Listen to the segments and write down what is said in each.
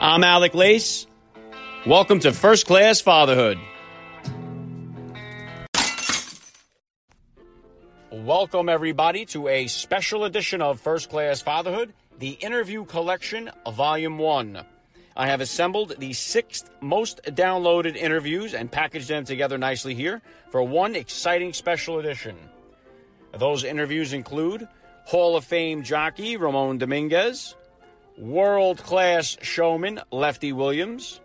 I'm Alec Lace. Welcome to First Class Fatherhood. Welcome, everybody, to a special edition of First Class Fatherhood, the interview collection, Volume 1. I have assembled the sixth most downloaded interviews and packaged them together nicely here for one exciting special edition. Those interviews include Hall of Fame jockey Ramon Dominguez, world class showman Lefty Williams,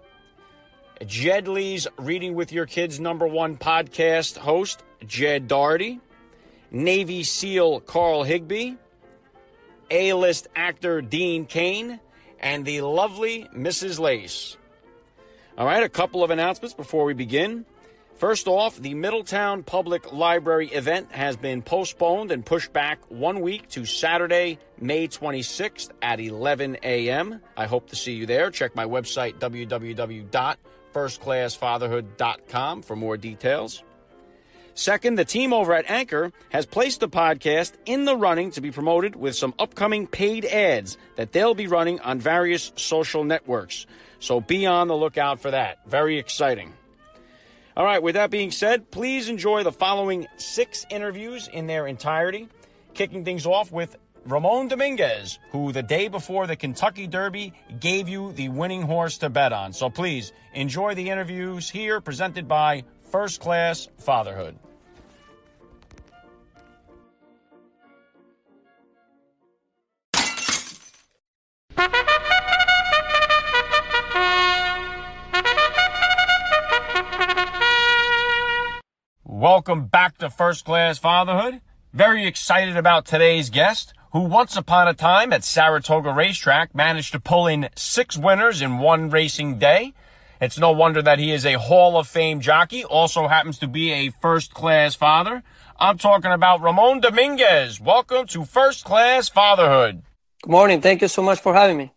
Jedlie's Reading with Your Kids number one podcast host Jed Doherty, Navy SEAL Carl Higbie, A list actor Dean Cain, and the lovely Mrs. Lace. All right, a couple of announcements before we begin. First off, the Middletown Public Library event has been postponed and pushed back one week to Saturday, May 26th at 11 a.m. I hope to see you there. Check my website, www.firstclassfatherhood.com, for more details. Second, the team over at Anchor has placed the podcast in the running to be promoted with some upcoming paid ads that they'll be running on various social networks. So be on the lookout for that. Very exciting. All right, with that being said, please enjoy the following six interviews in their entirety. Kicking things off with Ramon Dominguez, who the day before the Kentucky Derby gave you the winning horse to bet on. So please enjoy the interviews here presented by First Class Fatherhood. Welcome back to First Class Fatherhood. Very excited about today's guest, who once upon a time at Saratoga Racetrack managed to pull in six winners in one racing day. It's no wonder that he is a Hall of Fame jockey, also happens to be a first class father. I'm talking about Ramon Dominguez. Welcome to First Class Fatherhood. Good morning. Thank you so much for having me.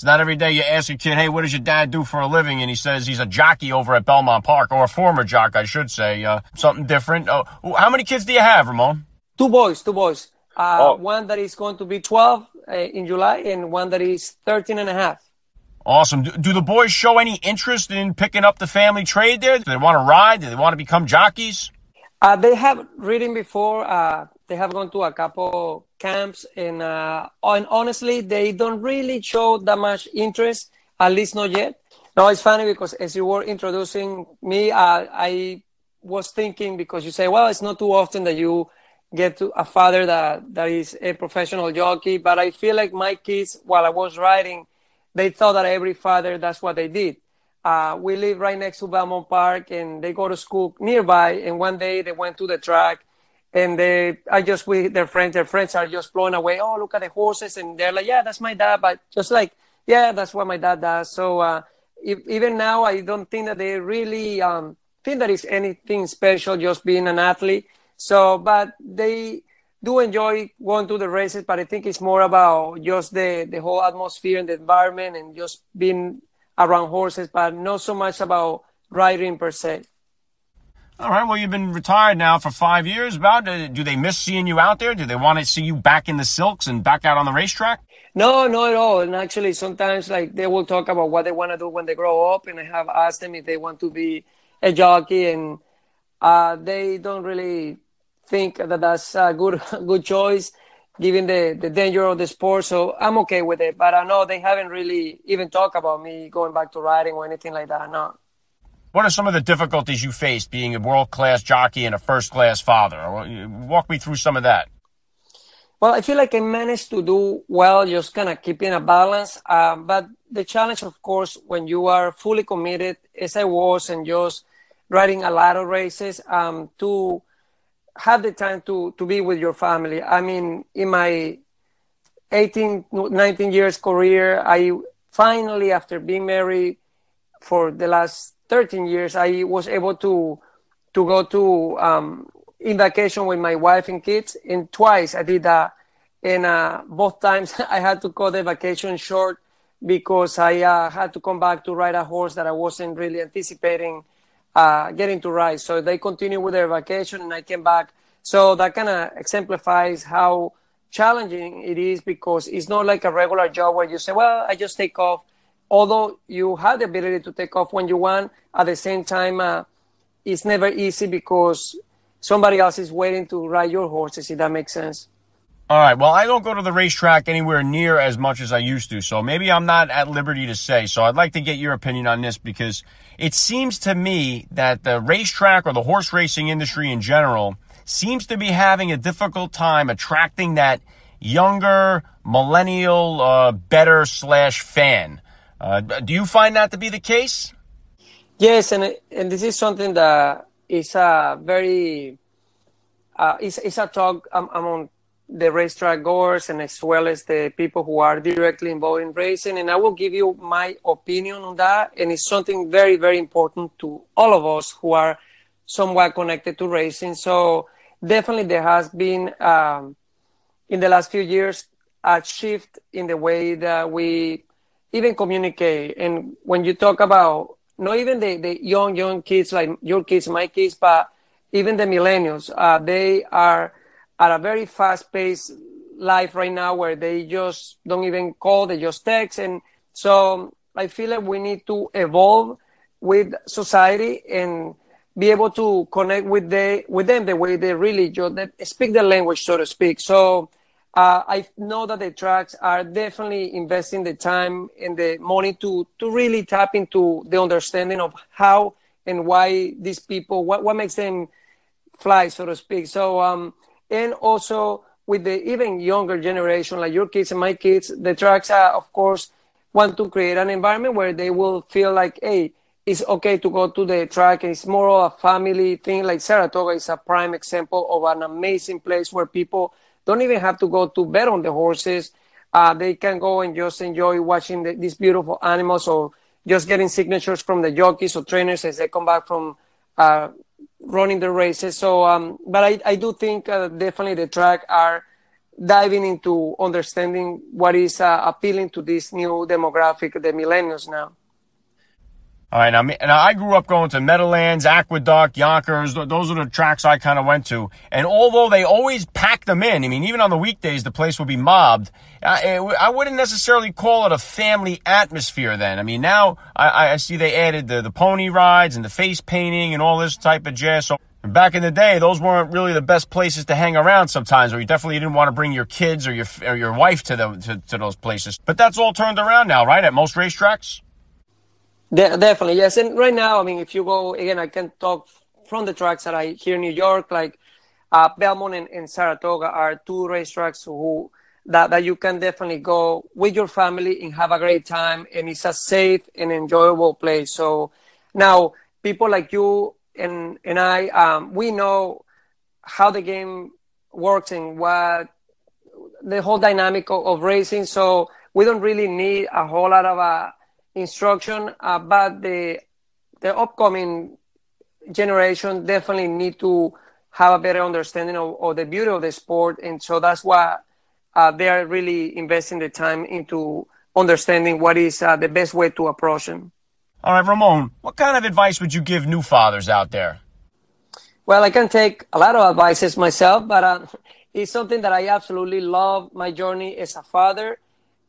It's not every day you ask a kid, hey, what does your dad do for a living? And he says he's a jockey over at Belmont Park, or a former jock, I should say. Uh, something different. Uh, how many kids do you have, Ramon? Two boys, two boys. Uh, oh. One that is going to be 12 uh, in July and one that is 13 and a half. Awesome. Do, do, the boys show any interest in picking up the family trade there? Do they want to ride? Do they want to become jockeys? Uh, they have ridden before. Uh, they have gone to a couple camps, and, uh, and honestly, they don't really show that much interest, at least not yet. No, it's funny because as you were introducing me, uh, I was thinking because you say, well, it's not too often that you get to a father that, that is a professional jockey, but I feel like my kids, while I was riding, they thought that every father, that's what they did. Uh, we live right next to Belmont Park and they go to school nearby. And one day they went to the track and they I just with their friends, their friends are just blown away. Oh, look at the horses, and they're like, yeah, that's my dad, but just like, yeah, that's what my dad does. So uh, if, even now, I don't think that they really um, think that it's anything special just being an athlete. So, but they do enjoy going to the races, but I think it's more about just the the whole atmosphere and the environment and just being around horses, but not so much about riding per se. All right. Well, you've been retired now for five years. About uh, do they miss seeing you out there? Do they want to see you back in the silks and back out on the racetrack? No, not at all. And actually, sometimes like they will talk about what they want to do when they grow up, and I have asked them if they want to be a jockey, and uh, they don't really think that that's a good good choice given the, the danger of the sport. So I'm okay with it. But I know they haven't really even talked about me going back to riding or anything like that. No. What are some of the difficulties you faced being a world class jockey and a first class father? Walk me through some of that. Well, I feel like I managed to do well, just kind of keeping a balance. Um, but the challenge, of course, when you are fully committed, as I was, and just riding a lot of races, um, to have the time to, to be with your family. I mean, in my 18, 19 years career, I finally, after being married for the last 13 years, I was able to to go to um, in vacation with my wife and kids. And twice I did that, and uh, both times I had to cut the vacation short because I uh, had to come back to ride a horse that I wasn't really anticipating uh, getting to ride. So they continue with their vacation, and I came back. So that kind of exemplifies how challenging it is because it's not like a regular job where you say, well, I just take off. Although you have the ability to take off when you want, at the same time, uh, it's never easy because somebody else is waiting to ride your horses, if that makes sense. All right. Well, I don't go to the racetrack anywhere near as much as I used to, so maybe I'm not at liberty to say. So I'd like to get your opinion on this because it seems to me that the racetrack or the horse racing industry in general seems to be having a difficult time attracting that younger millennial uh, better slash fan. Uh, do you find that to be the case? Yes, and and this is something that is a very uh, it's, it's a talk among the racetrack goers and as well as the people who are directly involved in racing. And I will give you my opinion on that. And it's something very, very important to all of us who are somewhat connected to racing. So definitely there has been, um, in the last few years, a shift in the way that we even communicate. And when you talk about not even the, the young, young kids like your kids, my kids, but even the millennials, uh, they are at a very fast paced life right now where they just don't even call, they just text. And so I feel like we need to evolve with society and be able to connect with the with them the way they really just speak the language, so to speak. So uh, I know that the tracks are definitely investing the time and the money to to really tap into the understanding of how and why these people what what makes them fly, so to speak. So um, and also with the even younger generation, like your kids and my kids, the tracks are of course want to create an environment where they will feel like, hey, it's okay to go to the track. It's more of a family thing. Like Saratoga is a prime example of an amazing place where people don't even have to go to bet on the horses. Uh, they can go and just enjoy watching the, these beautiful animals or just getting signatures from the jockeys or trainers as they come back from uh, running the races. So, um, but I, I do think uh, definitely the track are diving into understanding what is uh, appealing to this new demographic, the millennials now. All right, now, now I grew up going to Meadowlands, Aqueduct, Yonkers. Those are the tracks I kind of went to. And although they always packed them in, I mean, even on the weekdays, the place would be mobbed. I, I wouldn't necessarily call it a family atmosphere then. I mean, now I, I see they added the, the pony rides and the face painting and all this type of jazz. So back in the day, those weren't really the best places to hang around sometimes, or you definitely didn't want to bring your kids or your, or your wife to, the, to, to those places. But that's all turned around now, right? At most racetracks? De- definitely, yes. And right now, I mean, if you go again, I can talk from the tracks that I hear in New York, like uh, Belmont and, and, Saratoga are two racetracks who that, that you can definitely go with your family and have a great time, and it's a safe and enjoyable place. So now, people like you and and I, um, we know how the game works and what the whole dynamic of, of racing. So we don't really need a whole lot of a uh, instruction, about the the upcoming generation definitely need to have a better understanding of, of the beauty of the sport, and so that's why uh, they are really investing the time into understanding what is uh, the best way to approach them. All right, Ramon, what kind of advice would you give new fathers out there? Well, I can take a lot of advices myself, but uh, it's something that I absolutely love my journey as a father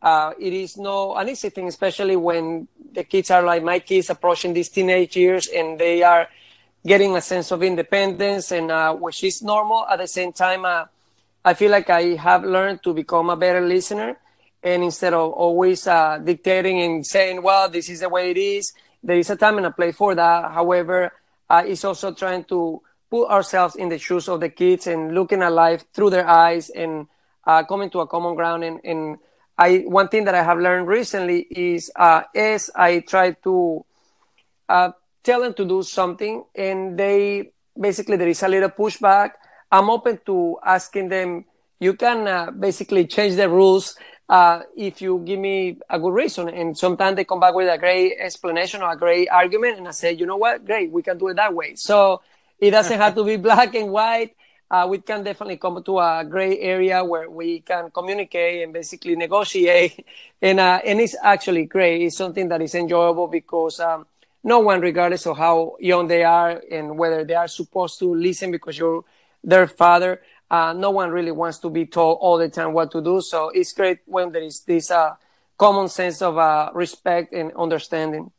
uh, it is no an easy thing, especially when the kids are like my kids approaching these teenage years and they are getting a sense of independence and uh, which is normal. At the same time, uh, I feel like I have learned to become a better listener and instead of always uh, dictating and saying, well, this is the way it is, there is a time and a place for that. However, uh, it's also trying to put ourselves in the shoes of the kids and looking at life through their eyes and uh, coming to a common ground and, and I one thing that I have learned recently is uh, as I try to uh, tell them to do something, and they basically there is a little pushback. I'm open to asking them. You can uh, basically change the rules uh, if you give me a good reason. And sometimes they come back with a great explanation or a great argument, and I say, you know what, great, we can do it that way. So it doesn't have to be black and white uh, we can definitely come to a gray area where we can communicate and basically negotiate. and, uh, and it's actually great. It's something that is enjoyable because um, no one, regardless of how young they are and whether they are supposed to listen because you're their father, uh, no one really wants to be told all the time what to do. So it's great when there is this uh, common sense of uh, respect and understanding.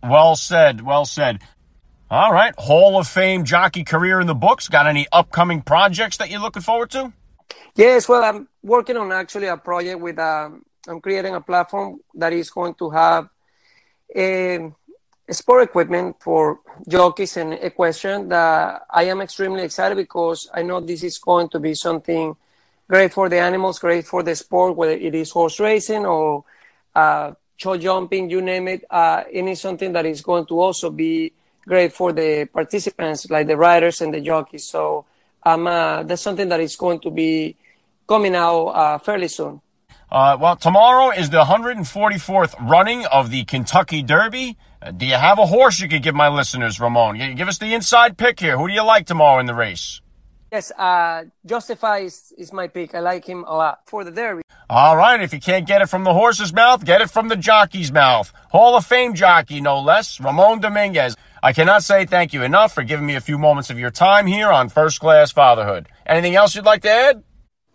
Well said. Well said. All right. Hall of Fame jockey career in the books. Got any upcoming projects that you're looking forward to? Yes. Well, I'm working on actually a project with, um, I'm creating a platform that is going to have a, a sport equipment for jockeys and equestrian that I am extremely excited because I know this is going to be something great for the animals, great for the sport, whether it is horse racing or uh, show jumping, you name it. Uh, it is something that is going to also be great for the participants, like the riders and the jockeys. So um, uh, that's something that is going to be coming out uh, fairly soon. Uh, well, tomorrow is the 144th running of the Kentucky Derby. Uh, do you have a horse you could give my listeners, Ramon? Give us the inside pick here. Who do you like tomorrow in the race? Yes, uh, Justify is, is my pick. I like him a lot for the Derby. All right. If you can't get it from the horse's mouth, get it from the jockey's mouth. Hall of Fame jockey, no less, Ramon Dominguez. I cannot say thank you enough for giving me a few moments of your time here on First Class Fatherhood. Anything else you'd like to add?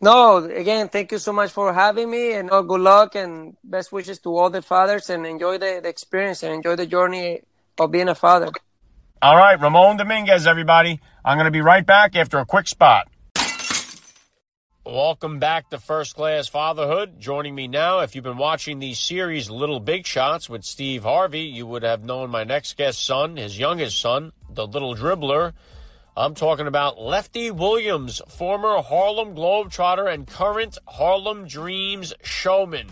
No, again, thank you so much for having me and all good luck and best wishes to all the fathers and enjoy the, the experience and enjoy the journey of being a father. All right, Ramon Dominguez, everybody. I'm going to be right back after a quick spot. Welcome back to First Class Fatherhood. Joining me now, if you've been watching the series Little Big Shots with Steve Harvey, you would have known my next guest son, his youngest son, the little dribbler. I'm talking about Lefty Williams, former Harlem Globetrotter and current Harlem Dreams showman.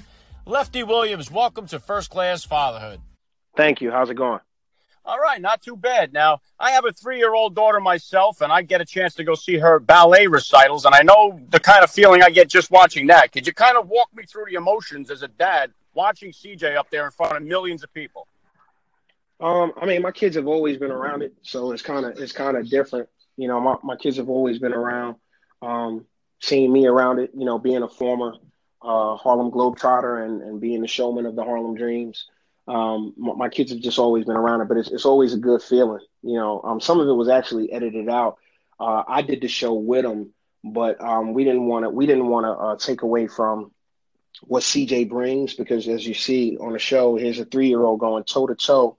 Lefty Williams, welcome to First Class Fatherhood. Thank you. How's it going? All right, not too bad. Now, I have a three year old daughter myself, and I get a chance to go see her ballet recitals, and I know the kind of feeling I get just watching that. Could you kind of walk me through the emotions as a dad watching CJ up there in front of millions of people? Um, I mean, my kids have always been around it, so it's kind of it's kind of different. You know, my, my kids have always been around, um, seeing me around it. You know, being a former uh, Harlem Globetrotter and, and being the showman of the Harlem Dreams um, my, my, kids have just always been around it, but it's, it's always a good feeling. You know, um, some of it was actually edited out. Uh, I did the show with them, but um, we didn't want to. We didn't want to uh, take away from what CJ brings because, as you see on the show, here's a three year old going toe to toe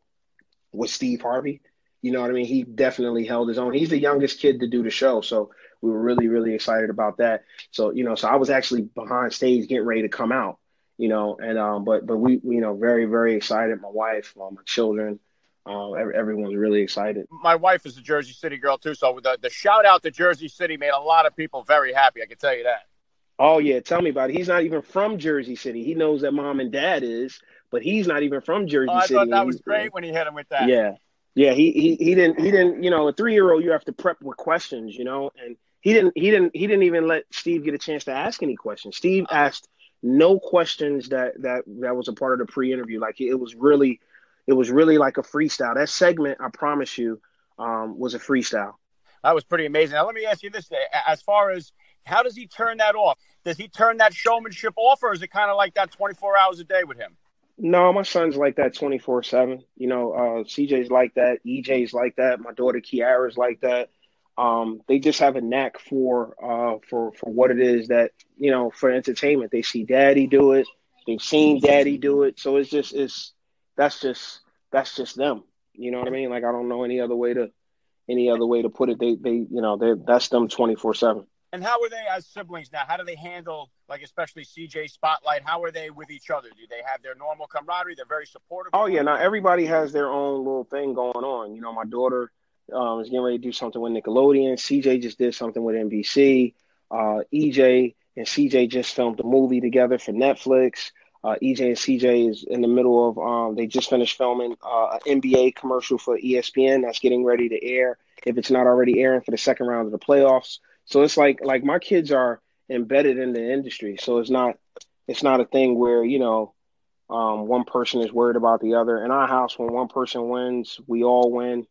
with Steve Harvey. You know what I mean? He definitely held his own. He's the youngest kid to do the show, so we were really, really excited about that. So, you know, so I was actually behind stage getting ready to come out you know, and um, but but we, you know, very very excited. My wife, uh, my children, uh, everyone's really excited. My wife is a Jersey City girl too, so the the shout out to Jersey City made a lot of people very happy. I can tell you that. Oh yeah, tell me about it. He's not even from Jersey City. He knows that mom and dad is, but he's not even from Jersey oh, I City. I thought that was great when he hit him with that. Yeah, yeah. He he he didn't he didn't you know a three year old you have to prep with questions you know and he didn't he didn't he didn't even let Steve get a chance to ask any questions. Steve asked no questions that that that was a part of the pre-interview. Like it was really, it was really like a freestyle. That segment, I promise you, um, was a freestyle. That was pretty amazing. Now let me ask you this: as far as how does he turn that off? Does he turn that showmanship off, or is it kind of like that twenty four hours a day with him? No, my son's like that twenty four seven. You know, uh, CJ's like that, EJ's like that, my daughter Kiara's like that. Um, they just have a knack for uh, for for what it is that you know for entertainment. They see Daddy do it. They've seen Daddy do it. So it's just it's that's just that's just them. You know what I mean? Like I don't know any other way to any other way to put it. They they you know they that's them twenty four seven. And how are they as siblings now? How do they handle like especially CJ Spotlight? How are they with each other? Do they have their normal camaraderie? They're very supportive. Oh yeah, now everybody has their own little thing going on. You know, my daughter um, is getting ready to do something with Nickelodeon. CJ just did something with NBC. Uh, EJ and CJ just filmed a movie together for Netflix. Uh, EJ and CJ is in the middle of um, they just finished filming uh, an NBA commercial for ESPN that's getting ready to air if it's not already airing for the second round of the playoffs. So it's like like my kids are embedded in the industry, so it's not it's not a thing where you know um, one person is worried about the other. In our house, when one person wins, we all win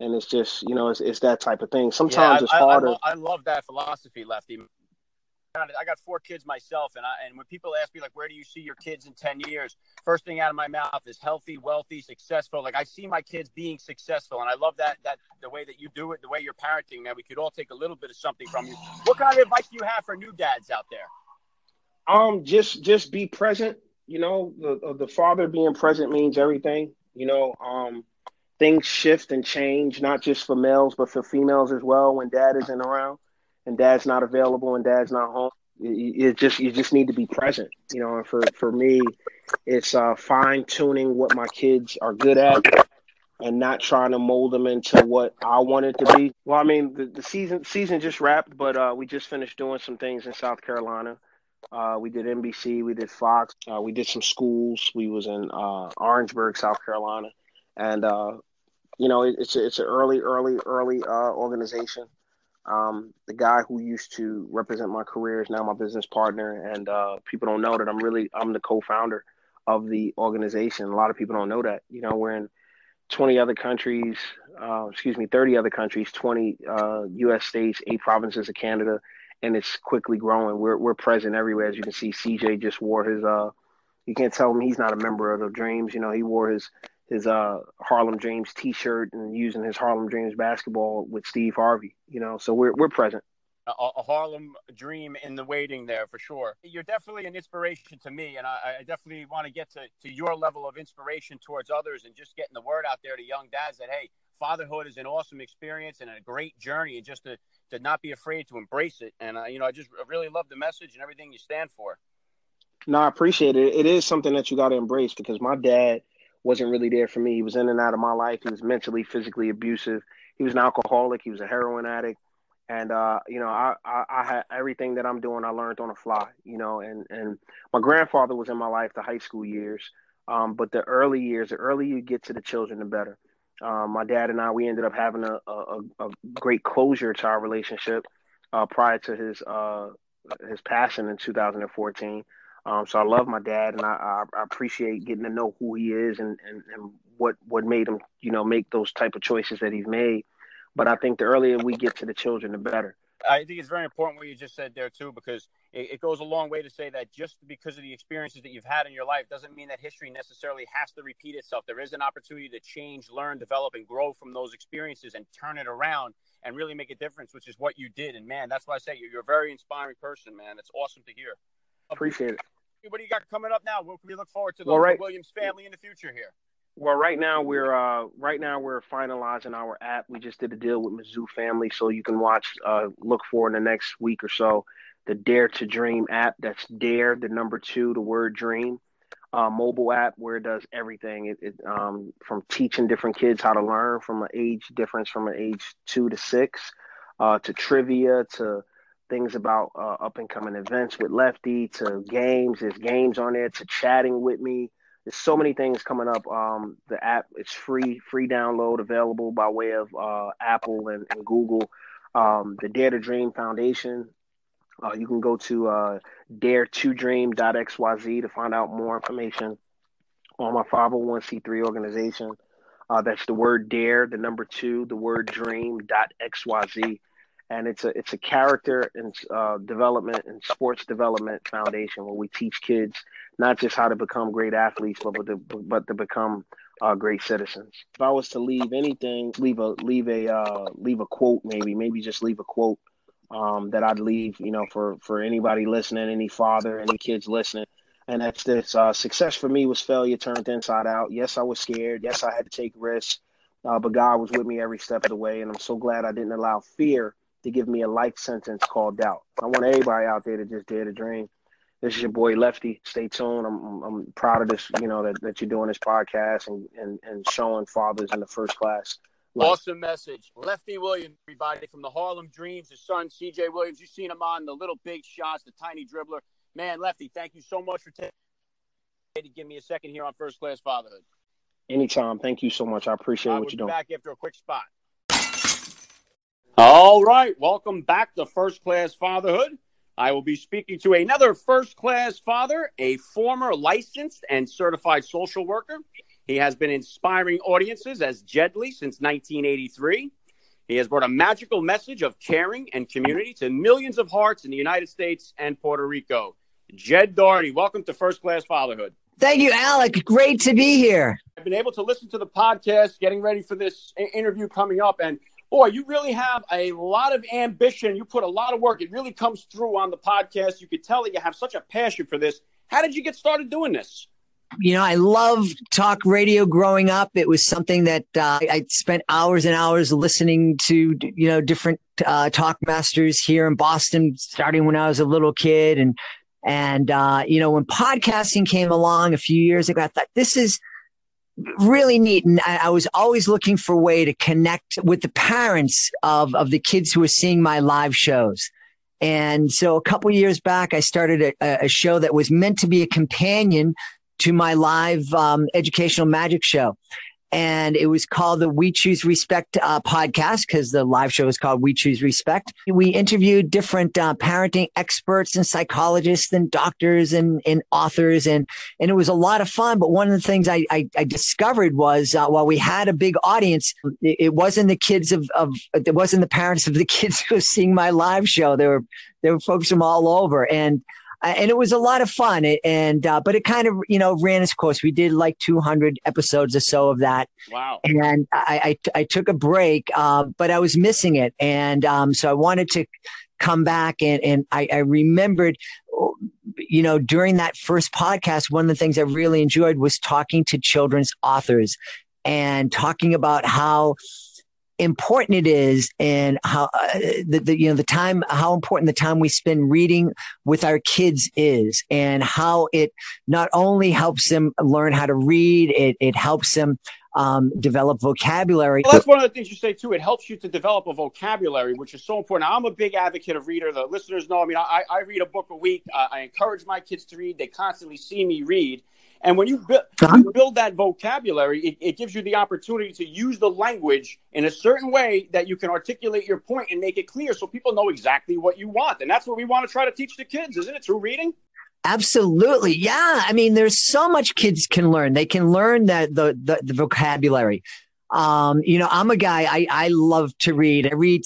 and it's just you know it's, it's that type of thing. Sometimes yeah, I, it's harder. I, I, I, love that philosophy, Lefty. I got four kids myself, and I, and when people ask me like, where do you see your kids in ten years? First thing out of my mouth is healthy, wealthy, successful. Like I see my kids being successful, and I love that that the way that you do it, the way you're parenting. Man, we could all take a little bit of something from you. What kind of advice do you have for new dads out there? Um, just just be present. You know, the the father being present means everything. You know, um, things shift and change, not just for males but for females as well. When dad isn't around and dad's not available and dad's not home, it, just you just need to be present. You know, and for for me, it's uh, fine tuning what my kids are good at and not trying to mold them into what I want it to be. Well, I mean, the, the season season just wrapped, but uh, we just finished doing some things in South Carolina. Uh, we did NBC, we did Fox, uh, we did some schools. We was in uh, Orangeburg, South Carolina, and uh, you know it, it's a, it's an early, early, early uh, organization. Um, the guy who used to represent my career is now my business partner, and uh, people don't know that I'm really I'm the co-founder of the organization. A lot of people don't know that. You know, we're in 20 other countries, uh, excuse me, 30 other countries, 20 uh, U.S. states, eight provinces of Canada, and it's quickly growing. We're we're present everywhere. As you can see, CJ just wore his. Uh, you can't tell him he's not a member of the Dreams. You know, he wore his his uh, Harlem Dreams T-shirt and using his Harlem Dreams basketball with Steve Harvey. You know, so we're we're present. A, a, Harlem dream in the waiting there for sure. You're definitely an inspiration to me, and I, I definitely want to get to, to your level of inspiration towards others and just getting the word out there to young dads that hey, fatherhood is an awesome experience and a great journey, and just to to not be afraid to embrace it. And uh, you know, I just really love the message and everything you stand for. No, I appreciate it. It is something that you got to embrace because my dad wasn't really there for me. He was in and out of my life. He was mentally, physically abusive. He was an alcoholic. He was a heroin addict. And uh, you know, I, I, I had everything that I'm doing. I learned on the fly. You know, and and my grandfather was in my life the high school years. Um, but the early years, the earlier you get to the children, the better. Um, my dad and I, we ended up having a, a, a great closure to our relationship uh, prior to his uh, his passing in 2014. Um, so I love my dad, and I, I, appreciate getting to know who he is and, and, and what what made him, you know, make those type of choices that he's made. But I think the earlier we get to the children, the better. I think it's very important what you just said there too, because it, it, goes a long way to say that just because of the experiences that you've had in your life doesn't mean that history necessarily has to repeat itself. There is an opportunity to change, learn, develop, and grow from those experiences and turn it around and really make a difference, which is what you did. And man, that's why I say you're, you're a very inspiring person, man. It's awesome to hear. Appreciate it. What do you got coming up now? What can we look forward to the well, right. Williams family in the future here? Well, right now we're uh, right now we're finalizing our app. We just did a deal with Mizzou Family, so you can watch, uh, look for in the next week or so, the Dare to Dream app. That's Dare, the number two, the word Dream, uh, mobile app where it does everything. It, it um, from teaching different kids how to learn from an age difference from an age two to six, uh, to trivia, to things about uh, up and coming events with Lefty, to games. There's games on there, to chatting with me there's so many things coming up. Um, the app it's free, free download, available by way of uh, Apple and, and Google. Um, the Dare to Dream Foundation. Uh, you can go to uh, dare2dream.xyz to find out more information on my 501c3 organization. Uh, that's the word dare, the number two, the word dream.xyz and it's a it's a character and uh, development and sports development foundation where we teach kids not just how to become great athletes, but to, but to become uh, great citizens. If I was to leave anything, leave a leave a uh, leave a quote, maybe maybe just leave a quote um, that I'd leave, you know, for for anybody listening, any father, any kids listening. And that's this: uh, success for me was failure turned inside out. Yes, I was scared. Yes, I had to take risks, uh, but God was with me every step of the way, and I'm so glad I didn't allow fear to give me a life sentence called doubt. I want everybody out there to just dare to dream. This is your boy Lefty. Stay tuned. I'm I'm proud of this, you know, that, that you're doing this podcast and, and, and showing fathers in the first class. Life. Awesome message. Lefty Williams, everybody from the Harlem Dreams, his son CJ Williams. You've seen him on the little big shots, the tiny dribbler. Man, Lefty, thank you so much for taking to give me a second here on First Class Fatherhood. Anytime. Thank you so much. I appreciate what we'll you're doing. Back after a quick spot. All right, welcome back to First Class Fatherhood. I will be speaking to another first class father, a former licensed and certified social worker. He has been inspiring audiences as Jedlie since 1983. He has brought a magical message of caring and community to millions of hearts in the United States and Puerto Rico. Jed Doherty, welcome to First Class Fatherhood. Thank you, Alec. Great to be here. I've been able to listen to the podcast, getting ready for this interview coming up, and boy, you really have a lot of ambition. You put a lot of work. It really comes through on the podcast. You could tell that you have such a passion for this. How did you get started doing this? You know, I loved talk radio growing up. It was something that uh, I spent hours and hours listening to, you know, different uh, talk masters here in Boston, starting when I was a little kid. And, and, uh, you know, when podcasting came along a few years ago, I thought this is, really neat. And I, I, was always looking for a way to connect with the parents of, of the kids who were seeing my live shows. And so a couple years back, I started a, a, show that was meant to be a companion to my live um, educational magic show and it was called the We Choose Respect uh, podcast because the live show was called We Choose Respect. We interviewed different uh, parenting experts and psychologists and doctors and, and authors, and and it was a lot of fun. But one of the things I I, I discovered was uh, while we had a big audience, it, it, wasn't the kids of of it wasn't the parents of the kids who were seeing my live show. There were there were folks from all over, and and it was a lot of fun. And uh, but it kind of you know ran its course. We did like 200 episodes or so of that. Wow! And I I, I took a break, uh, but I was missing it, and um, so I wanted to come back and and I, I remembered. You know, during that first podcast, one of the things I really enjoyed was talking to children's authors and talking about how important it is and how uh, the, the, you know the time how important the time we spend reading with our kids is and how it not only helps them learn how to read it it helps them um, develop vocabulary. Well, that's one of the things you say too. It helps you to develop a vocabulary, which is so important. Now, I'm a big advocate of reader. The listeners know. I mean, I, I read a book a week. Uh, I encourage my kids to read. They constantly see me read. And when you, bu- you build that vocabulary, it, it, gives you the opportunity to use the language in a certain way that you can articulate your point and make it clear so people know exactly what you want. And that's what we want to try to teach the kids, isn't it? Through reading? Absolutely. Yeah. I mean, there's so much kids can learn. They can learn that the, the, the vocabulary. Um, you know, I'm a guy, I, I love to read. I read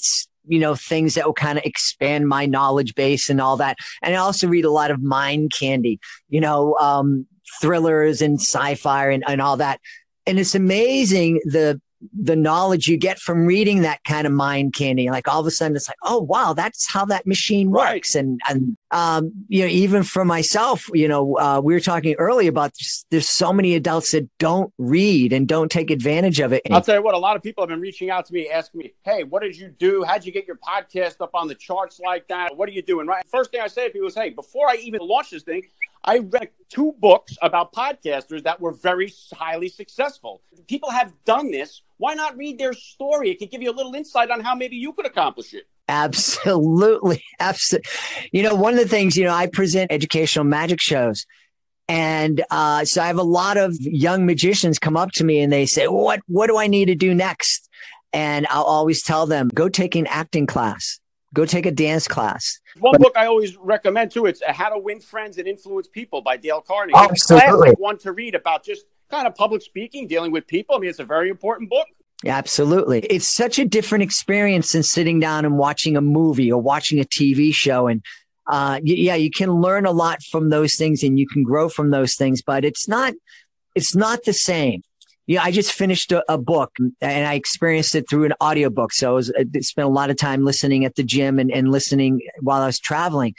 you know, things that will kind of expand my knowledge base and all that. And I also read a lot of mind candy, you know, um, thrillers and sci-fi and, and all that. And it's amazing the the knowledge you get from reading that kind of mind candy. Like all of a sudden it's like, oh wow, that's how that machine works. Right. And and um, you know, even for myself, you know, uh, we were talking earlier about just, there's so many adults that don't read and don't take advantage of it. I'll tell you what, a lot of people have been reaching out to me asking me, hey, what did you do? How'd you get your podcast up on the charts like that? What are you doing? Right. First thing I say to people is, hey, before I even launch this thing, I read two books about podcasters that were very highly successful. People have done this. Why not read their story? It could give you a little insight on how maybe you could accomplish it. Absolutely. Absolutely. You know, one of the things, you know, I present educational magic shows. And uh, so I have a lot of young magicians come up to me and they say, what, what do I need to do next? And I'll always tell them, go take an acting class, go take a dance class. One but, book I always recommend too, it's How to Win Friends and Influence People by Dale Carnegie. Absolutely. one to read about just kind of public speaking, dealing with people. I mean, it's a very important book. Absolutely. It's such a different experience than sitting down and watching a movie or watching a TV show. And uh, yeah, you can learn a lot from those things and you can grow from those things, but it's not, it's not the same. Yeah, I just finished a, a, book and I experienced it through an audiobook. So I, was, I spent a lot of time listening at the gym and, and listening while I was traveling.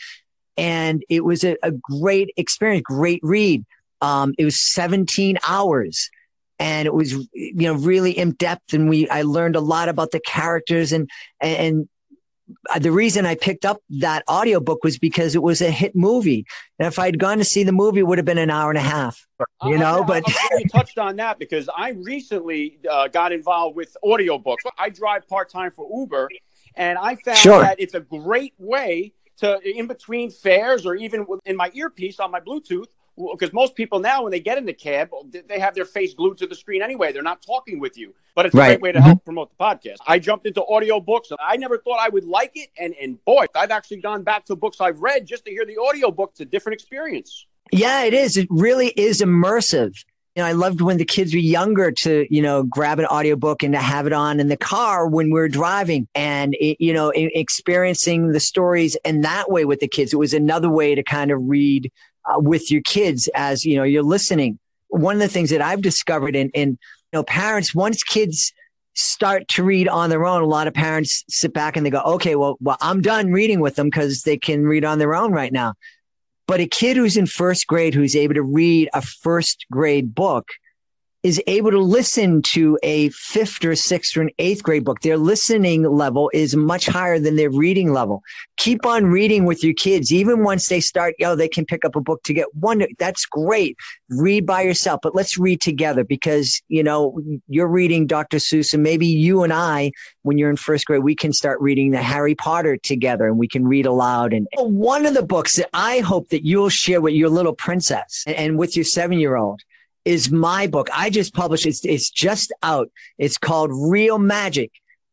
And it was a, a great experience, great read. Um, it was 17 hours and it was you know really in depth and we i learned a lot about the characters and and the reason I picked up that audiobook was because it was a hit movie. And if I'd gone to see the movie, it would have been an hour and a half, you know, but you touched on that because I recently uh, got involved with audiobooks. I drive part time for Uber and I found sure. that it's a great way to, in between fares or even in my earpiece on my Bluetooth, because most people now when they get in the cab they have their face glued to the screen anyway. They're not talking with you. But it's a great way to help mm-hmm. promote the podcast. I jumped into audiobooks. And i never thought i would like it. And and boy i've actually gone back to books i've read just to hear the audiobook. It's a different experience. Yeah it is. It really is immersive. You know, I loved when the kids were younger to, you know, grab an audiobook and to have it on in the car when we are driving. And, it, you know, experiencing the stories in that way with the kids. It was another way to kind of read uh, with your kids as, you know, you're listening. One of the things that I've discovered in, in, you know, parents, once kids start to read on their own, a lot of parents sit back and they go, okay, well, well, I'm done reading with them because they can read on their own right now. But a kid who's in first grade who's able to read a first grade book is able to listen to a fifth or sixth or an eighth grade book. Their listening level is much higher than their reading level. Keep on reading with your kids. Even once they start, yo, they can pick up a book to get one. That's great. Read by yourself, but let's read together because, you know, you're reading Dr. Seuss and maybe you and I, when you're in first grade, we can start reading the Harry Potter together and we can read aloud. And one of the books that I hope that you'll share with your little princess and with your seven year old is my book. I just published it's it's just out. It's called Real Magic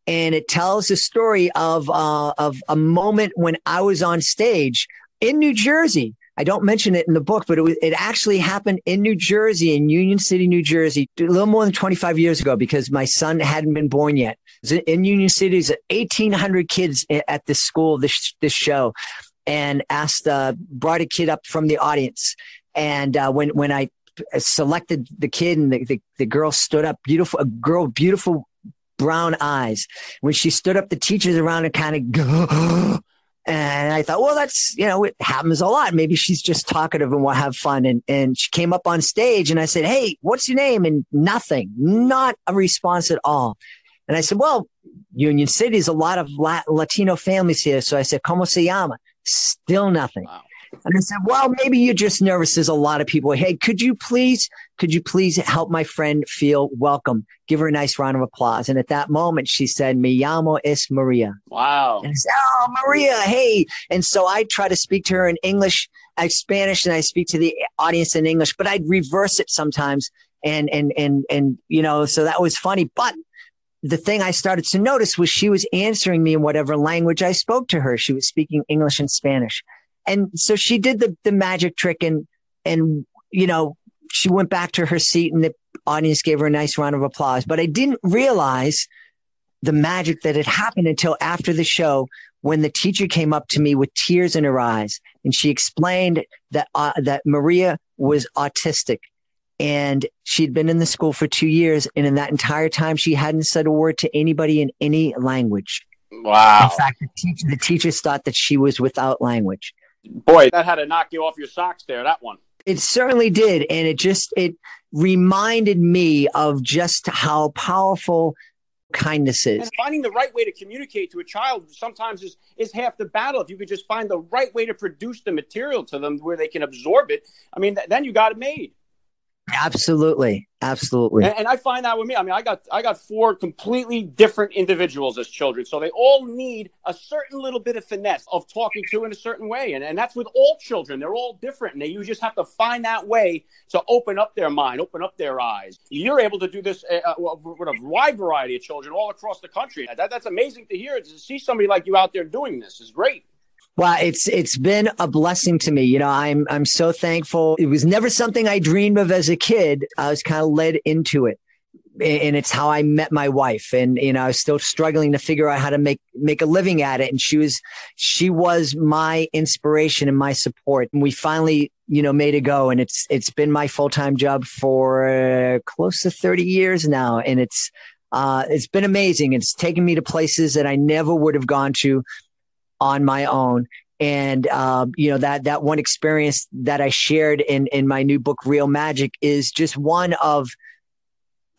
and it tells the story of uh, of a moment when I was on stage in New Jersey. I don't mention it in the book, but it was, it actually happened in New Jersey, in Union City, New Jersey, a little more than 25 years ago because my son hadn't been born yet. In Union City, there's 1,800 kids at this school, this, this show, and asked, uh, brought a kid up from the audience. And uh, when, when I selected the kid and the, the, the girl stood up beautiful a girl beautiful brown eyes when she stood up the teachers around and kind of go and I thought, well, that's, you know, it happens a lot. Maybe she's just talkative and will have fun. And, and she came up on stage and I said, Hey, what's your name? And nothing, not a response at all. And I said, well, Union City is a lot of Latino families here. So I said, ¿Cómo se llama? Still nothing. Wow. And I said, well, maybe you're just nervous. There's a lot of people. Hey, could you please, could you please help my friend feel welcome? Give her a nice round of applause. And at that moment, she said, Mi llamo es Maria. Wow. And I said, Oh, Maria, hey. And so I try to speak to her in English, I Spanish, and I speak to the audience in English, but I'd reverse it sometimes. And, and, and, and, you know, so that was funny. But the thing I started to notice was she was answering me in whatever language I spoke to her. She was speaking English and Spanish. And so she did the, the magic trick and, and, you know, she went back to her seat and the audience gave her a nice round of applause. But I didn't realize the magic that had happened until after the show when the teacher came up to me with tears in her eyes and she explained that, uh, that Maria was autistic and she'd been in the school for two years. And in that entire time, she hadn't said a word to anybody in any language. Wow. In fact, the, teacher, the teachers thought that she was without language. Boy, that had to knock you off your socks there, that one. It certainly did. And it just, it reminded me of just how powerful kindness is. And finding the right way to communicate to a child sometimes is, is half the battle. If you could just find the right way to produce the material to them where they can absorb it, I mean, th- then you got it made. Absolutely, absolutely. And, and, I find that with me. I mean, I got I got four completely different individuals as children, so they all need a certain little bit of finesse of talking to in a certain way, and and that's with all children. They're all different, and they, you just have to find that way to open up their mind, open up their eyes. You're able to do this uh, uh with a wide variety of children all across the country. That, that's amazing to hear. To see somebody like you out there doing this is great. Well, it's it's been a blessing to me. You know, I'm I'm so thankful. It was never something I dreamed of as a kid. I was kind of led into it. And it's how I met my wife. And, you know, I was still struggling to figure out how to make, make a living at it. And she was, she was my inspiration and my support. And we finally, you know, made it go. And it's, it's been my full-time job for close to 30 years now. And it's, uh, it's been amazing. It's taken me to places that I never would have gone to on my own. And um, you know that that one experience that I shared in in my new book, Real Magic, is just one of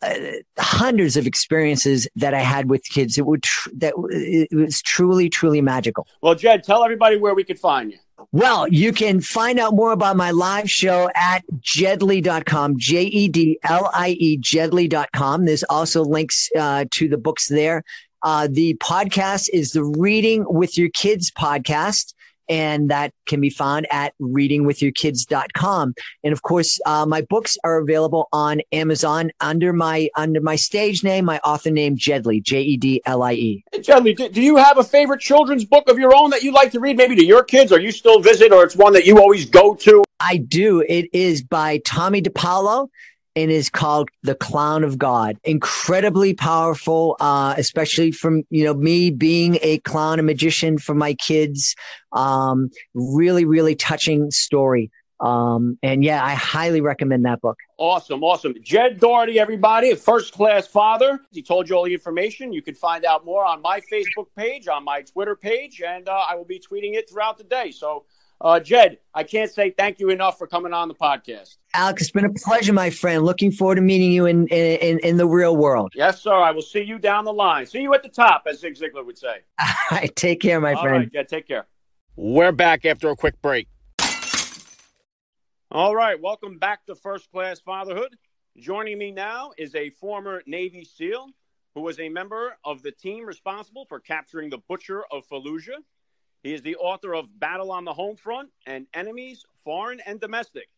uh, hundreds of experiences that I had with kids. It would tr- that it was truly, truly magical. Well, Jed, tell everybody where we could find you. Well, you can find out more about my live show at jedlie.com, J E D L I E, jedlie.com. There's also links uh, to the books there. Uh, the podcast is the Reading with Your Kids podcast. And that can be found at readingwithyourkids.com. And of course, uh, my books are available on Amazon under my, under my stage name, my author name, Jedlie, J-E-D-L-I-E. Hey, Jedlie, do, do you have a favorite children's book of your own that you like to read, maybe to your kids, or you still visit, or it's one that you always go to? I do. It is by Tomie dePaola and is called The Clown of God. Incredibly powerful, uh, especially from, you know, me being a clown, a magician for my kids. Um, really, really touching story. Um, and yeah, I highly recommend that book. Awesome, awesome. Jed Doherty, everybody, a first class father. He told you all the information. You can find out more on my Facebook page, on my Twitter page, and uh, I will be tweeting it throughout the day. So uh, Jed, I can't say thank you enough for coming on the podcast. Alex, it's been a pleasure, my friend. Looking forward to meeting you in, in, in the real world. Yes, sir. I will see you down the line. See you at the top, as Zig Ziglar would say. All right. Take care, my All friend. Right, Jed, take care. We're back after a quick break. All right. Welcome back to First Class Fatherhood. Joining me now is a former Navy SEAL who was a member of the team responsible for capturing the Butcher of Fallujah. He is the author of Battle on the Home Front and Enemies, Foreign and Domestic.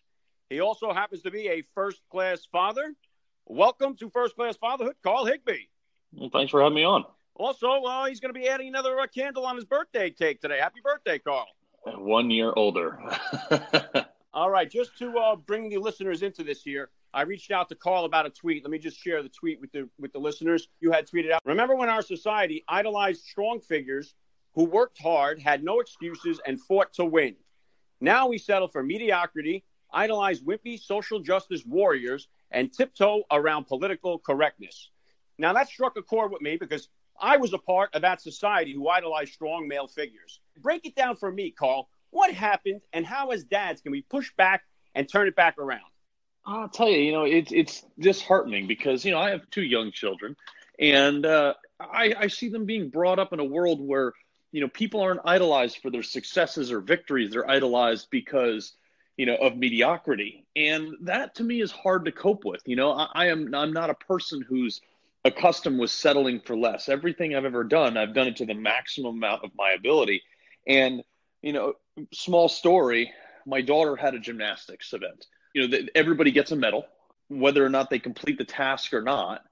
He also happens to be a first class father. Welcome to First Class Fatherhood, Carl Higbie. Well, thanks for having me on. Also, uh, he's going to be adding another uh, candle on his birthday cake today. Happy birthday, Carl. One year older. All right, just to uh, bring the listeners into this here, I reached out to Carl about a tweet. Let me just share the tweet with the with the listeners. You had tweeted out. Remember when our society idolized strong figures who worked hard, had no excuses, and fought to win. Now we settle for mediocrity, idolize wimpy social justice warriors, and tiptoe around political correctness. Now that struck a chord with me because I was a part of that society who idolized strong male figures. Break it down for me, Carl. What happened, and how, as dads, can we push back and turn it back around? I'll tell you, you know, it's it's disheartening because you know I have two young children, and uh, I, I see them being brought up in a world where you know, people aren't idolized for their successes or victories. They're idolized because, you know, of mediocrity. And that to me is hard to cope with. You know, I, I am I'm not a person who's accustomed with settling for less. Everything I've ever done, I've done it to the maximum amount of my ability. And, you know, small story, my daughter had a gymnastics event. You know, everybody gets a medal, whether or not they complete the task or not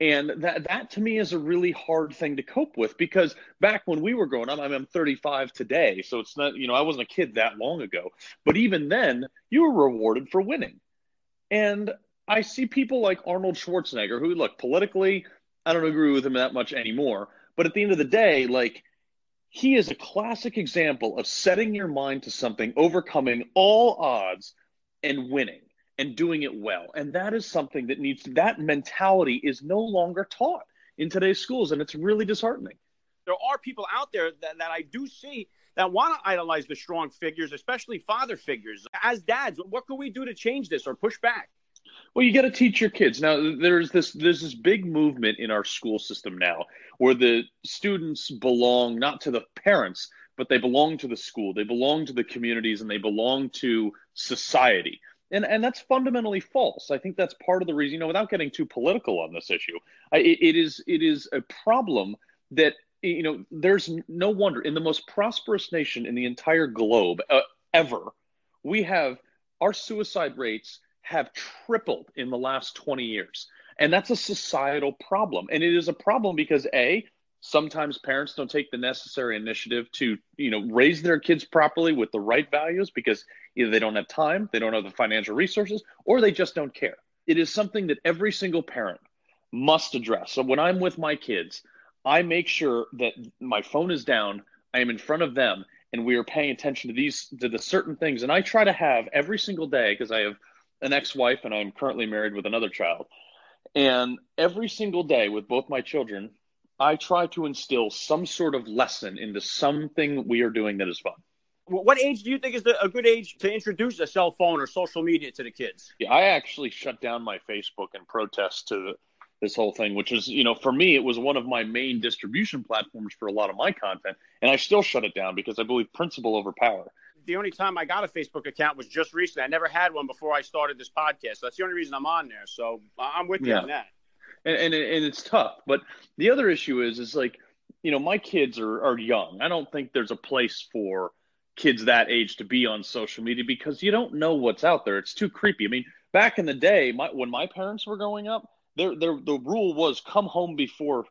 and that that to me is a really hard thing to cope with because back when we were growing up, I am 35 today, so it's not you know I wasn't a kid that long ago, but even then you were rewarded for winning, and I see people like Arnold Schwarzenegger who look politically I don't agree with him that much anymore, but at the end of the day, like he is a classic example of setting your mind to something, overcoming all odds, and winning and doing it well. And that is something that needs that mentality is no longer taught in today's schools. And it's really disheartening. There are people out there that, that I do see that want to idolize the strong figures, especially father figures. As dads, what can we do to change this or push back? Well, you got to teach your kids. Now, there's this there's this big movement in our school system now where the students belong not to the parents, but they belong to the school. They belong to the communities and they belong to society and and that's fundamentally false. I think that's part of the reason. You know, without getting too political on this issue, I, it, is it is a problem that you know. There's no wonder in the most prosperous nation in the entire globe uh, ever, we have our suicide rates have tripled in the last 20 years. And that's a societal problem. And it is a problem because A, sometimes parents don't take the necessary initiative to you know raise their kids properly with the right values because either they don't have time they don't have the financial resources or they just don't care. It is something that every single parent must address. So when i'm with my kids i make sure that my phone is down i am in front of them and we are paying attention to these to the certain things. And i try to have every single day because i have an ex-wife and i'm currently married with another child. And every single day with both my children I try to instill some sort of lesson into something we are doing that is fun. What age do you think is the, a good age to introduce a cell phone or social media to the kids? Yeah, I actually shut down my Facebook in protest to this whole thing, which is, you know, for me, it was one of my main distribution platforms for a lot of my content. And I still shut it down because I believe principle over power. The only time I got a Facebook account was just recently. I never had one before I started this podcast. So that's the only reason I'm on there. So I'm with you yeah. on that and, and and it's tough. But the other issue is is like you know my kids are are young. I don't think there's a place for kids that age to be on social media because you don't know what's out there. It's too creepy. I mean, back in the day, my, when my parents were growing up, there, the rule was come home before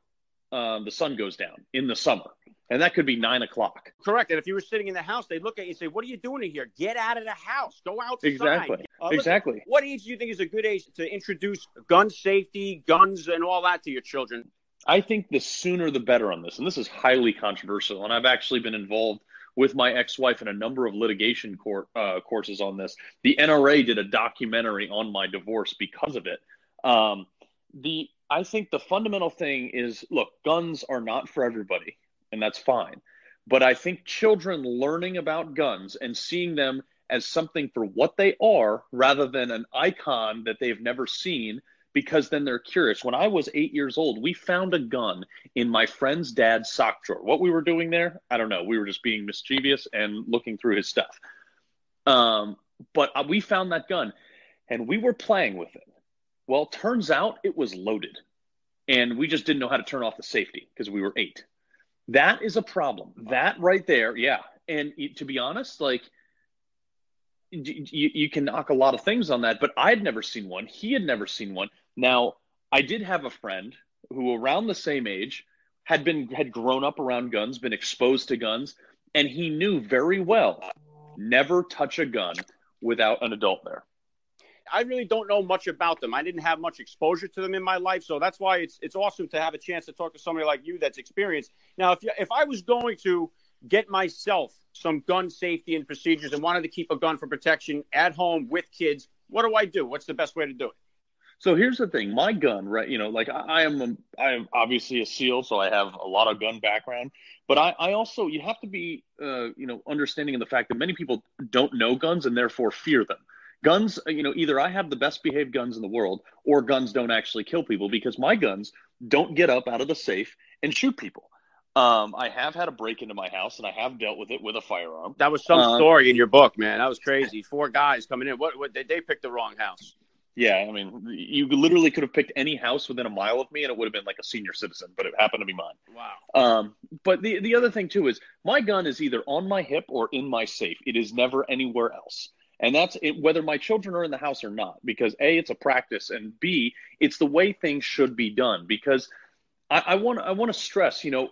um, the sun goes down in the summer, and that could be nine o'clock. Correct. And if you were sitting in the house, they look at you and say, "What are you doing in here? Get out of the house. Go outside." Exactly. Uh, listen, exactly. what age do you think is a good age to introduce gun safety, guns, and all that to your children? I think the sooner the better on this, and this is highly controversial. And I've actually been involved with my ex-wife in a number of litigation court uh, courses on this. The NRA did a documentary on my divorce because of it. Um, the I think the fundamental thing is look, guns are not for everybody, and that's fine. But I think children learning about guns and seeing them as something for what they are rather than an icon that they've never seen because then they're curious. When I was eight years old, we found a gun in my friend's dad's sock drawer. What we were doing there, I don't know. We were just being mischievous and looking through his stuff. Um, but uh, we found that gun and we were playing with it. Well, turns out it was loaded and we just didn't know how to turn off the safety because we were eight. That is a problem. That right there, yeah. And to be honest, like you, you can knock a lot of things on that, but I'd never seen one. He had never seen one. Now, I did have a friend who, around the same age, had been had grown up around guns, been exposed to guns, and he knew very well never touch a gun without an adult there. I really don't know much about them. I didn't have much exposure to them in my life, so that's why it's it's awesome to have a chance to talk to somebody like you that's experienced. Now, if you, if I was going to get myself some gun safety and procedures and wanted to keep a gun for protection at home with kids, what do I do? What's the best way to do it? So here's the thing: my gun, right? You know, like I, I am, a, I am obviously a SEAL, so I have a lot of gun background. But I, I also, you have to be, uh, you know, understanding of the fact that many people don't know guns and therefore fear them. Guns, uh, you know, either I have the best behaved guns in the world, or guns don't actually kill people because my guns don't get up out of the safe and shoot people. Um, I have had a break into my house, and I have dealt with it with a firearm. That was some uh, story in your book, man. That was crazy. Four guys coming in. What? what they, they picked the wrong house. Yeah, I mean, you literally could have picked any house within a mile of me, and it would have been like a senior citizen, but it happened to be mine. Wow. Um, but the the other thing too is my gun is either on my hip or in my safe. It is never anywhere else, and that's it, whether my children are in the house or not. Because a, it's a practice, and b, it's the way things should be done. Because I, want I want to stress, you know,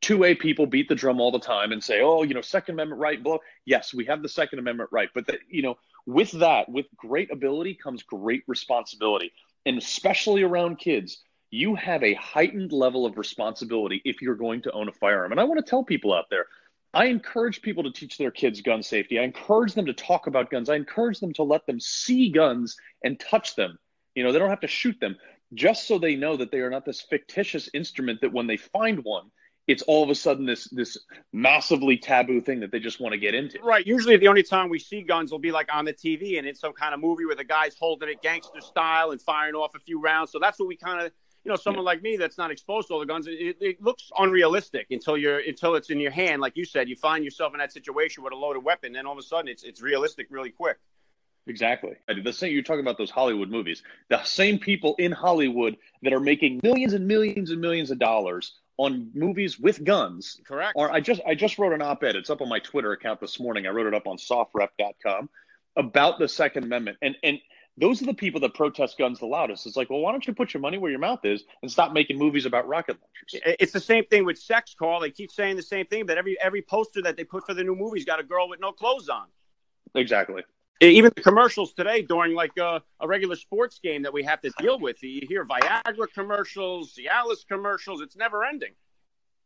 two A people beat the drum all the time and say, oh, you know, Second Amendment right, blow. Yes, we have the Second Amendment right, but that, you know, with that, with great ability comes great responsibility, and especially around kids, you have a heightened level of responsibility if you're going to own a firearm. And I want to tell people out there, I encourage people to teach their kids gun safety. I encourage them to talk about guns. I encourage them to let them see guns and touch them. You know, they don't have to shoot them just so they know that they are not this fictitious instrument that when they find one, it's all of a sudden this this massively taboo thing that they just want to get into. Right. Usually, the only time we see guns will be like on the TV and in some kind of movie where the guy's holding it gangster style and firing off a few rounds. So that's what we kind of, you know, someone yeah. like me that's not exposed to all the guns, it, it, looks unrealistic until you're until it's in your hand. Like you said, you find yourself in that situation with a loaded weapon, then all of a sudden it's it's realistic really quick. Exactly. The same you're talking about those Hollywood movies. The same people in Hollywood that are making millions and millions and millions of dollars on movies with guns. Correct. Or I just I just wrote an op-ed. It's up on my Twitter account this morning. I wrote it up on sofrep.com about the Second Amendment. And and those are the people that protest guns the loudest. It's like, well, why don't you put your money where your mouth is and stop making movies about rocket launchers? It's the same thing with sex, Carl. They keep saying the same thing, but every every poster that they put for the new movie's got a girl with no clothes on. Exactly even the commercials today during like a, a, regular sports game that we have to deal with. You hear viagra commercials cialis commercials. It's never ending.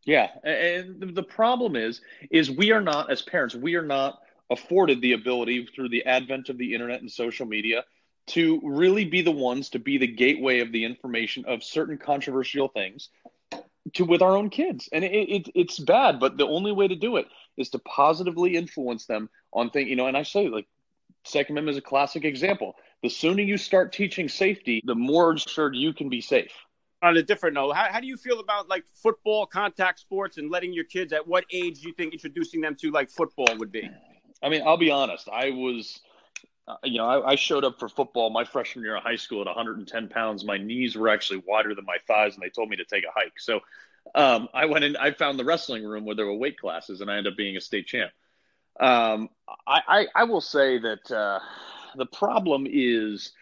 Yeah and the problem is is we are not as parents we are not afforded the ability through the advent of the internet and social media to really be the ones to be the gateway of the information of certain controversial things to with our own kids. And it, it, it's bad but the only way to do it is to positively influence them on things you know and i say like Second Amendment is a classic example. The sooner you start teaching safety, the more assured you can be safe. On a different note, how, how do you feel about like football, contact sports, and letting your kids at what age do you think introducing them to like football would be? I mean, I'll be honest. I was, uh, you know, I, I, showed up for football my freshman year of high school at 110 pounds. My knees were actually wider than my thighs, and they told me to take a hike. So um, I went in. I found the wrestling room where there were weight classes, and I ended up being a state champ. Um, I, I, I, will say that uh, the problem is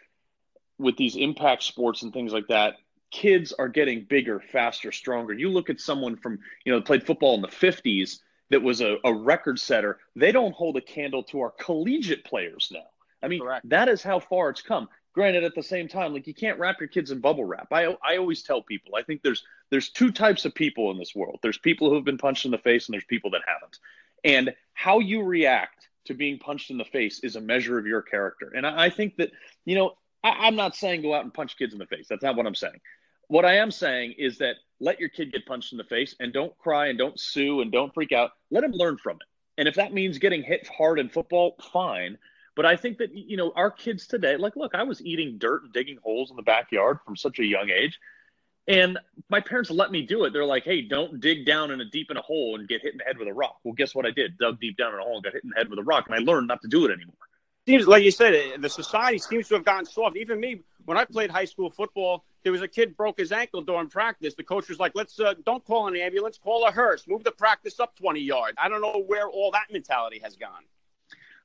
with these impact sports and things like that. kids are getting bigger, faster, stronger. You look at someone from, you know, played football in the 50s that was a, a record setter. They don't hold a candle to our collegiate players now. I mean, Correct. that is how far it's come. Granted, at the same time, like you can't wrap your kids in bubble wrap. I I always tell people, I think there's there's two types of people in this world. There's people who have been punched in the face, and there's people that haven't. And how you react to being punched in the face is a measure of your character. And I, I think that, you know, I, I'm not saying go out and punch kids in the face. That's not what I'm saying. What I am saying is that let your kid get punched in the face and don't cry and don't sue and don't freak out. Let him learn from it. And if that means getting hit hard in football, fine. But I think that, you know, our kids today, like, look, I was eating dirt and digging holes in the backyard from such a young age. And my parents let me do it. They're like, hey, don't dig down in a deep in a hole and get hit in the head with a rock. Well, guess what I did? Dug deep down in a hole and got hit in the head with a rock. And I learned not to do it anymore seems like you said the society seems to have gotten soft. Even me, when I played high school football, there was a kid broke his ankle during practice. The coach was like, "Let's uh, don't call an ambulance, call a hearse, move the practice up 20 yards." I don't know where all that mentality has gone.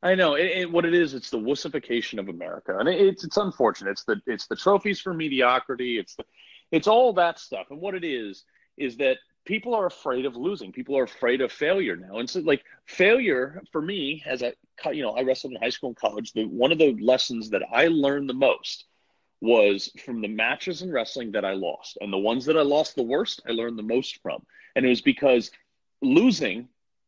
I know it, it, what it is. It's the wussification of America, and it, it's it's unfortunate. It's the it's the trophies for mediocrity. It's the it's all that stuff. And what it is is that people are afraid of losing. People are afraid of failure now. And so like failure for me as a you know, I wrestled in high school and college. The one of the lessons that I learned the most was from the matches in wrestling that I lost. And the ones that I lost the worst, I learned the most from. And it was because losing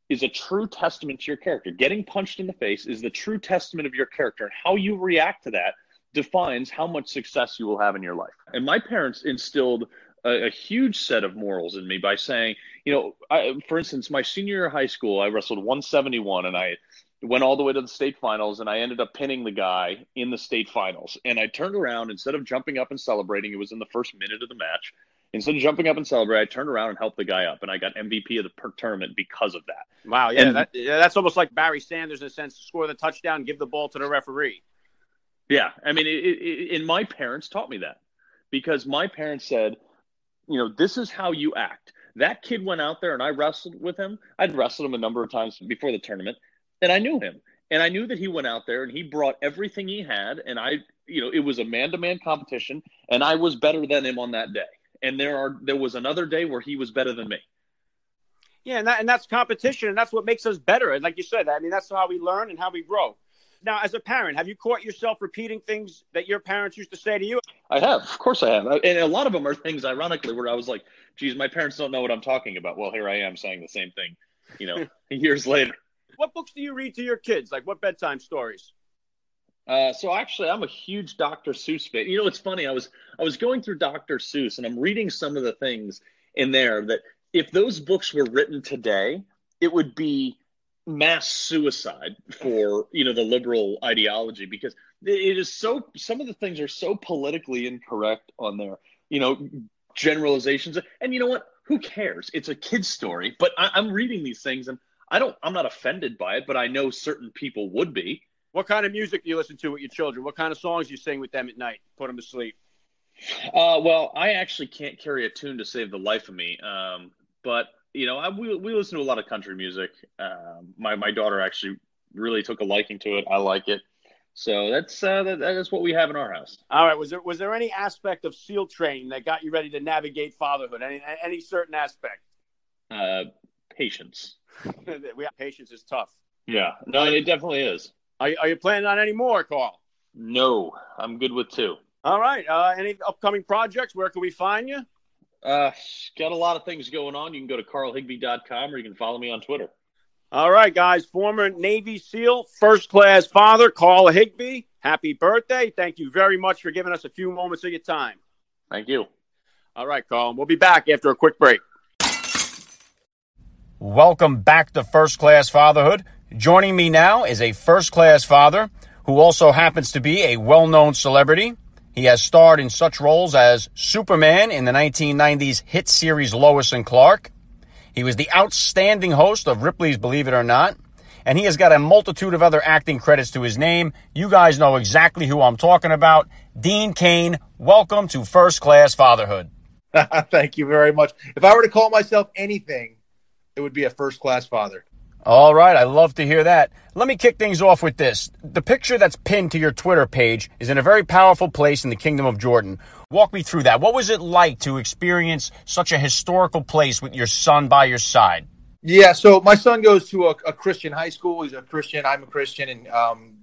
is a true testament to your character. Getting punched in the face is the true testament of your character. And how you react to that defines how much success you will have in your life. And my parents instilled a, a, huge set of morals in me by saying, you know, I, for instance, my senior year of high school, I wrestled 171 and I went all the way to the state finals and I ended up pinning the guy in the state finals. And I turned around instead of jumping up and celebrating, it was in the first minute of the match. Instead of jumping up and celebrate, I turned around and helped the guy up, and I got MVP of the per- tournament because of that. Wow, yeah, and, that, yeah, that's almost like Barry Sanders in a sense: score the touchdown, give the ball to the referee. Yeah, I mean, it, it, and my parents taught me that because my parents said, you know, this is how you act. That kid went out there and I wrestled with him. I'd wrestled him a number of times before the tournament, and I knew him. And I knew that he went out there and he brought everything he had. And I, you know, it was a man to man competition, and I was better than him on that day. And there are there was another day where he was better than me. Yeah, and that and that's competition, and that's what makes us better. And like you said, I mean, that's how we learn and how we grow. Now, as a parent, have you caught yourself repeating things that your parents used to say to you? I have, of course, I have, and a lot of them are things, ironically, where I was like, "Geez, my parents don't know what I'm talking about." Well, here I am saying the same thing, you know, years later. What books do you read to your kids? Like what bedtime stories? Uh, so actually, I'm a huge Dr. Seuss fan. You know, it's funny. I was I was going through Dr. Seuss, and I'm reading some of the things in there that if those books were written today, it would be mass suicide for you know the liberal ideology because it is so some of the things are so politically incorrect on there you know generalizations. And you know what? Who cares? It's a kid's story but I, i'm reading these things and i don't i'm not offended by it but i know certain people would be. What kind of music do you listen to with your children? What kind of songs do you sing with them at night? Put them to sleep. Uh, well i actually can't carry a tune to save the life of me um, but you know, I, we we listen to a lot of country music. Um, my my daughter actually really took a liking to it. I like it. So that's uh, that, that's what we have in our house. All right. Was there was there any aspect of SEAL training that got you ready to navigate fatherhood? Any any certain aspect? Uh, patience. we have patience is tough. Yeah. No, it definitely is. Are, are you planning on any more, Carl? No, I'm good with two. All right. Uh, any upcoming projects? Where can we find you? Uh, got a lot of things going on. You can go to carlhigbie.com or you can follow me on Twitter. All right, guys. Former Navy SEAL, first class father, Carl Higbie. Happy birthday. Thank you very much for giving us a few moments of your time. Thank you. All right, Carl. We'll be back after a quick break. Welcome back to First Class Fatherhood. Joining me now is a first class father who also happens to be a well known celebrity. He has starred in such roles as Superman in the 1990s hit series Lois and Clark. He was the outstanding host of Ripley's Believe It or Not. And he has got a multitude of other acting credits to his name. You guys know exactly who I'm talking about. Dean Cain, welcome to First Class Fatherhood. Thank you very much. If I were to call myself anything, it would be a first class father. All right, I love to hear that. Let me kick things off with this. The picture that's pinned to your Twitter page is in a very powerful place in the Kingdom of Jordan. Walk me through that. What was it like to experience such a historical place with your son by your side? Yeah, so my son goes to a, a Christian high school. He's a Christian. I'm a Christian, and um,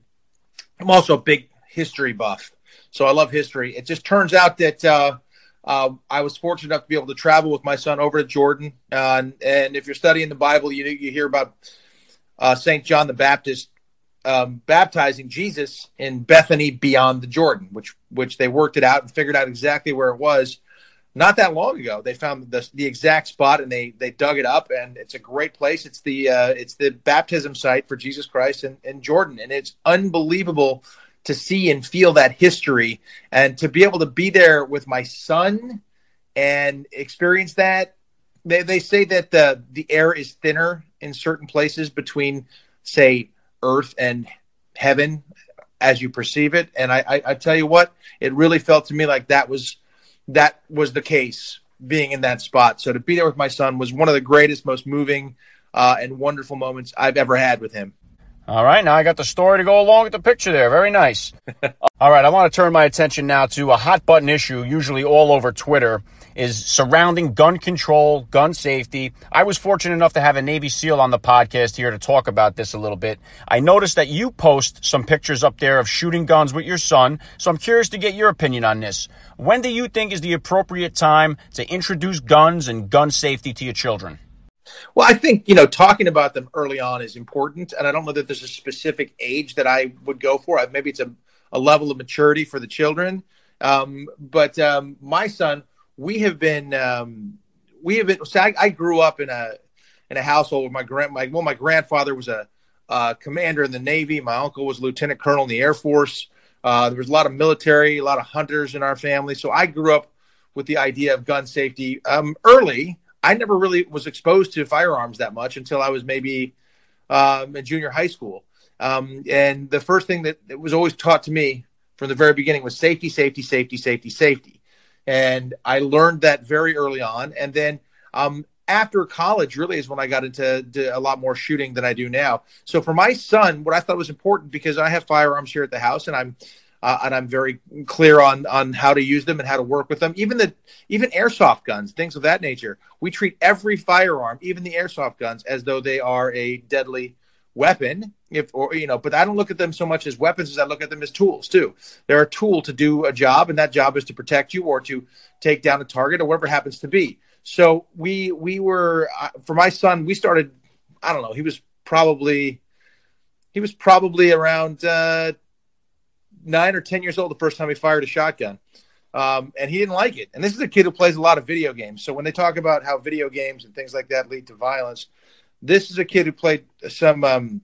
I'm also a big history buff. So I love history. It just turns out that uh, uh, I was fortunate enough to be able to travel with my son over to Jordan. Uh, and, and, if you're studying the Bible, you you hear about uh, Saint John the Baptist um, baptizing Jesus in Bethany beyond the Jordan, which which they worked it out and figured out exactly where it was. Not that long ago, they found the, the exact spot and they they dug it up, and it's a great place. It's the uh, it's the baptism site for Jesus Christ in, in Jordan, and it's unbelievable to see and feel that history and to be able to be there with my son and experience that. They, they say that the the air is thinner in certain places between say earth and heaven as you perceive it. And I, I, I tell you what it really felt to me like that was that was the case being in that spot. So to be there with my son was one of the greatest most moving uh, and wonderful moments i've ever had with him all right, now I got the story to go along with the picture there. Very nice. all right, I want to turn my attention now to a hot button issue, usually all over Twitter, is surrounding gun control, gun safety. I was fortunate enough to have a Navy SEAL on the podcast here to talk about this a little bit. I noticed that you post some pictures up there of shooting guns with your son, so I'm curious to get your opinion on this. When do you think is the appropriate time to introduce guns and gun safety to your children? Well, I think you know talking about them early on is important, and I don't know that there's a specific age that I would go for. Maybe it's a, a level of maturity for the children. Um, but um, my son, we have been um, we have been. So I, I, grew up in a in a household where my grand my well my grandfather was a commander in the Navy. My uncle was lieutenant colonel in the Air Force. Uh, there was a lot of military, a lot of hunters in our family. So I grew up with the idea of gun safety um, early. I never really was exposed to firearms that much until I was maybe um, in junior high school. Um, and the first thing that, that, was always taught to me from the very beginning was safety, safety, safety, safety, safety. And I learned that very early on. And then um, after college, really is when I got into a lot more shooting than I do now. So for my son, what I thought was important because I have firearms here at the house, and I'm uh, and I'm very clear on on how to use them and how to work with them. Even the even airsoft guns, things of that nature. We treat every firearm, even the airsoft guns, as though they are a deadly weapon. If or you know, but I don't look at them so much as weapons as I look at them as tools too. They're a tool to do a job, and that job is to protect you or to take down a target or whatever happens to be. So we we were uh, for my son. We started. I don't know. He was probably he was probably around uh, nine or ten years old the first time he fired a shotgun, um, and he didn't like it. And this is a kid who plays a lot of video games. So when they talk about how video games and things like that lead to violence, this is a kid who played some um,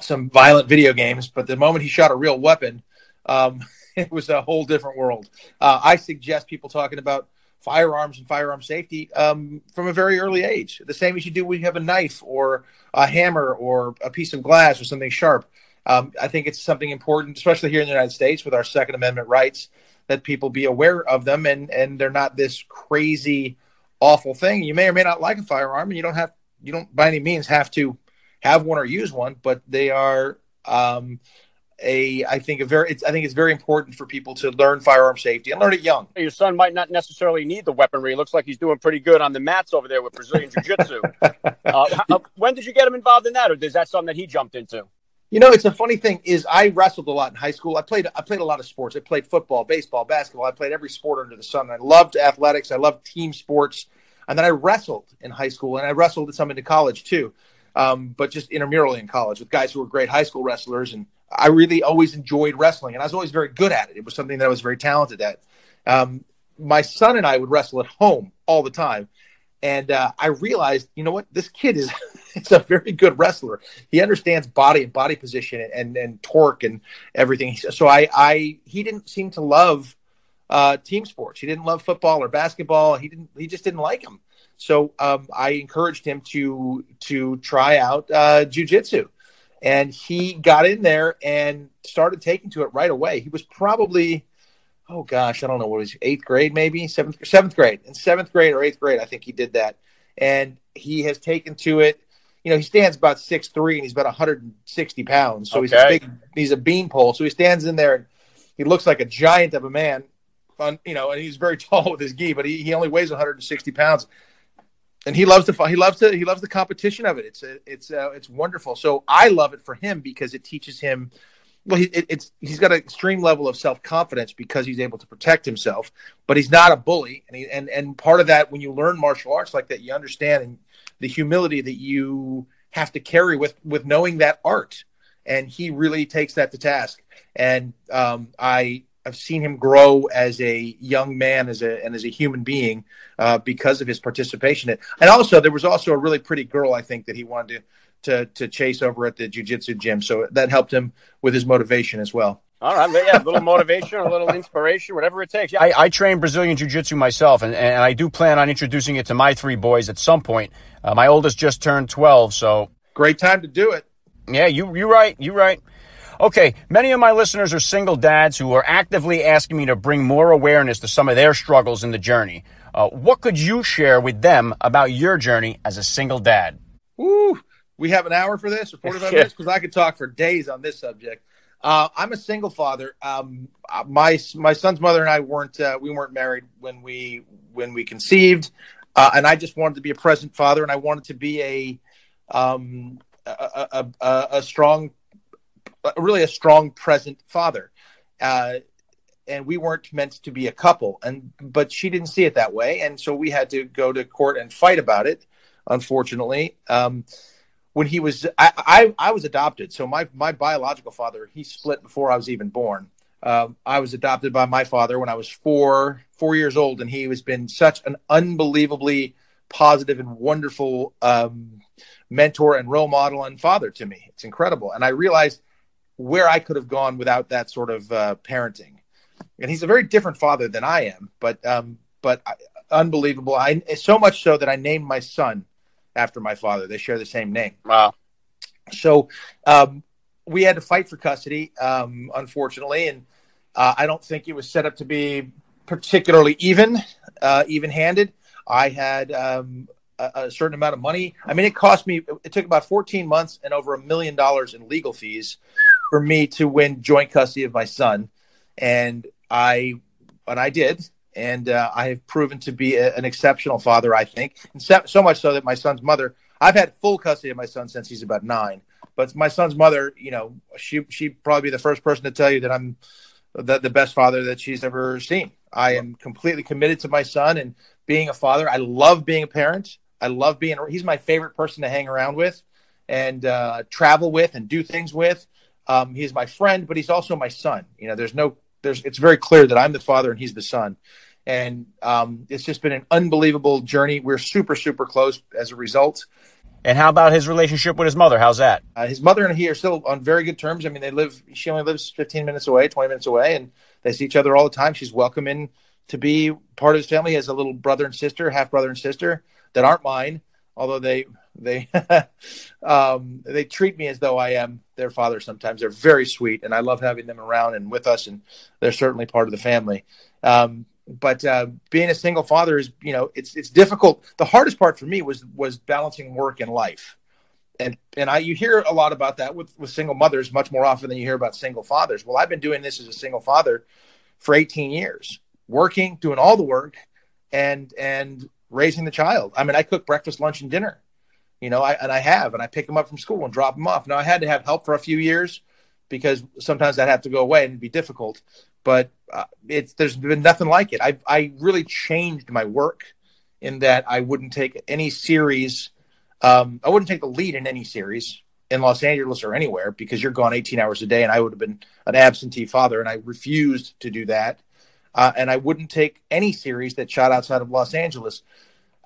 some violent video games. But the moment he shot a real weapon, um, it was a whole different world. Uh, I suggest people talking about firearms and firearm safety um, from a very early age. The same as you do when you have a knife or a hammer or a piece of glass or something sharp. Um, I think it's something important, especially here in the United States with our Second Amendment rights, that people be aware of them and and they're not this crazy, awful thing. You may or may not like a firearm, and you don't have you don't by any means have to have one or use one, but they are um, a I think a very I think it's very important for people to learn firearm safety and learn it young. Your son might not necessarily need the weaponry. It looks like he's doing pretty good on the mats over there with Brazilian Jiu Jitsu. uh, when did you get him involved in that, or is that something that he jumped into? You know, it's a funny thing is I wrestled a lot in high school. I played I played a lot of sports. I played football, baseball, basketball. I played every sport under the sun. I loved athletics. I loved team sports. And then I wrestled in high school, and I wrestled some into college too, um, but just intramurally in college with guys who were great high school wrestlers. And I really always enjoyed wrestling, and I was always very good at it. It was something that I was very talented at. Um, my son and I would wrestle at home all the time, and uh, I realized, you know what, this kid is is a very good wrestler. He understands body and body position and and torque and everything. So I I he didn't seem to love uh, team sports. He didn't love football or basketball. He didn't. He just didn't like them. So um, I encouraged him to to try out uh, jujitsu, and he got in there and started taking to it right away. He was probably oh gosh, I don't know what was eighth grade, maybe seventh seventh grade. In seventh grade or eighth grade, I think he did that, and he has taken to it you know, he stands about six three and he's about 160 pounds. So he's a Okay. big, he's a beanpole. So he stands in there and he looks like a giant of a man. On you know, and he's very tall with his gi, but he, he only weighs 160 pounds. And he loves the fun. He loves to he loves the competition of it. It's it's uh, it's wonderful. So I love it for him because it teaches him. Well, he, it, it's he's got an extreme level of self confidence because he's able to protect himself, but he's not a bully. And he, and and part of that when you learn martial arts like that, you understand the humility that you have to carry with with knowing that art. And he really takes that to task. And um, i have seen him grow as a young man as a and as a human being uh, because of his participation and also there was also a really pretty girl i think that he wanted to to, to chase over at the jiu-jitsu gym so that helped him with his motivation as well All right, yeah, a little motivation, a little inspiration, whatever it takes. Yeah, I, I train Brazilian Jiu Jitsu myself, and, and I do plan on introducing it to my three boys at some point. Uh, my oldest just turned 12, so great time to do it yeah, you, you're right, you're right. Okay, many of my listeners are single dads who are actively asking me to bring more awareness to some of their struggles in the journey. Uh, what could you share with them about your journey as a single dad? Woo! We have an hour for this or 45 Yeah. minutes because I could talk for days on this subject. Uh, I'm a single father. Um, my my son's mother and I weren't uh, we weren't married when we when we conceived, uh, and I just wanted to be a present father, and I wanted to be a um, a, a, a, a strong, really a strong present father. Uh, and we weren't meant to be a couple, and but she didn't see it that way, and so we had to go to court and fight about it unfortunately. Um, when he was, I, I, I was adopted. So my, my biological father, he split before I was even born. Um, I was adopted by my father when I was four, four years old, and he has been such an unbelievably positive and wonderful um, mentor and role model and father to me. It's incredible, and I realized where I could have gone without that sort of uh, parenting. And he's a very different father than I am, but um, but I, unbelievable. I so much so that I named my son after my father. They share the same name. Wow. So um, we had to fight for custody, um, unfortunately, and uh, I don't think it was set up to be particularly even, uh, even-handed. I had um, a, a certain amount of money. I mean, it cost me. It took about 14 months and over a million dollars in legal fees for me to win joint custody of my son, and I and I did. And uh, I have proven to be a, an exceptional father, I think, and so, so much so that my son's mother. I've had full custody of my son since he's about nine, but my son's mother, you know, she she'd probably be the first person to tell you that I'm the, the best father that she's ever seen. I am completely committed to my son and being a father. I love being a parent. I love being. He's my favorite person to hang around with and uh, travel with and do things with. Um, he's my friend, but he's also my son. You know, there's no, there's. It's very clear that I'm the father and he's the son, and um, it's just been an unbelievable journey. We're super, super close as a result. And how about his relationship with his mother? How's that? Uh, his mother and he are still on very good terms. I mean, they live. She only lives 15 minutes away, 20 minutes away, and they see each other all the time. She's welcome in to be part of his family. He has a little brother and sister, half brother and sister that aren't mine, although they they um, they treat me as though I am their father. Sometimes they're very sweet, and I love having them around and with us, and they're certainly part of the family. Um, but uh, being a single father is, you know, it's it's difficult. The hardest part for me was was balancing work and life, and and I you hear a lot about that with with single mothers much more often than you hear about single fathers. Well, I've been doing this as a single father for 18 years, working, doing all the work, and and raising the child. I mean, I cook breakfast, lunch, and dinner. You know, I and I have, and I pick them up from school and drop them off. Now I had to have help for a few years because sometimes I'd have to go away and it'd be difficult. But uh, it's there's been nothing like it. I I really changed my work in that I wouldn't take any series. Um, I wouldn't take the lead in any series in Los Angeles or anywhere because you're gone 18 hours a day, and I would have been an absentee father, and I refused to do that. Uh, and I wouldn't take any series that shot outside of Los Angeles.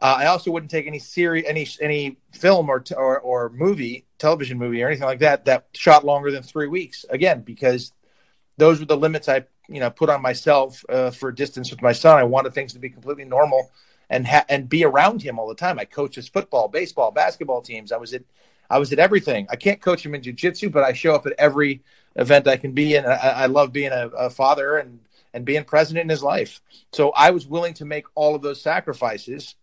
Uh, I also wouldn't take any series, any any film or, t- or or movie, television movie or anything like that that shot longer than three weeks. Again, because those were the limits I you know put on myself uh, for distance with my son. I wanted things to be completely normal and ha- and be around him all the time. I coached his football, baseball, basketball teams. I was at I was at everything. I can't coach him in jujitsu, but I show up at every event I can be in. I, I love being a, a father and and being present in his life. So I was willing to make all of those sacrifices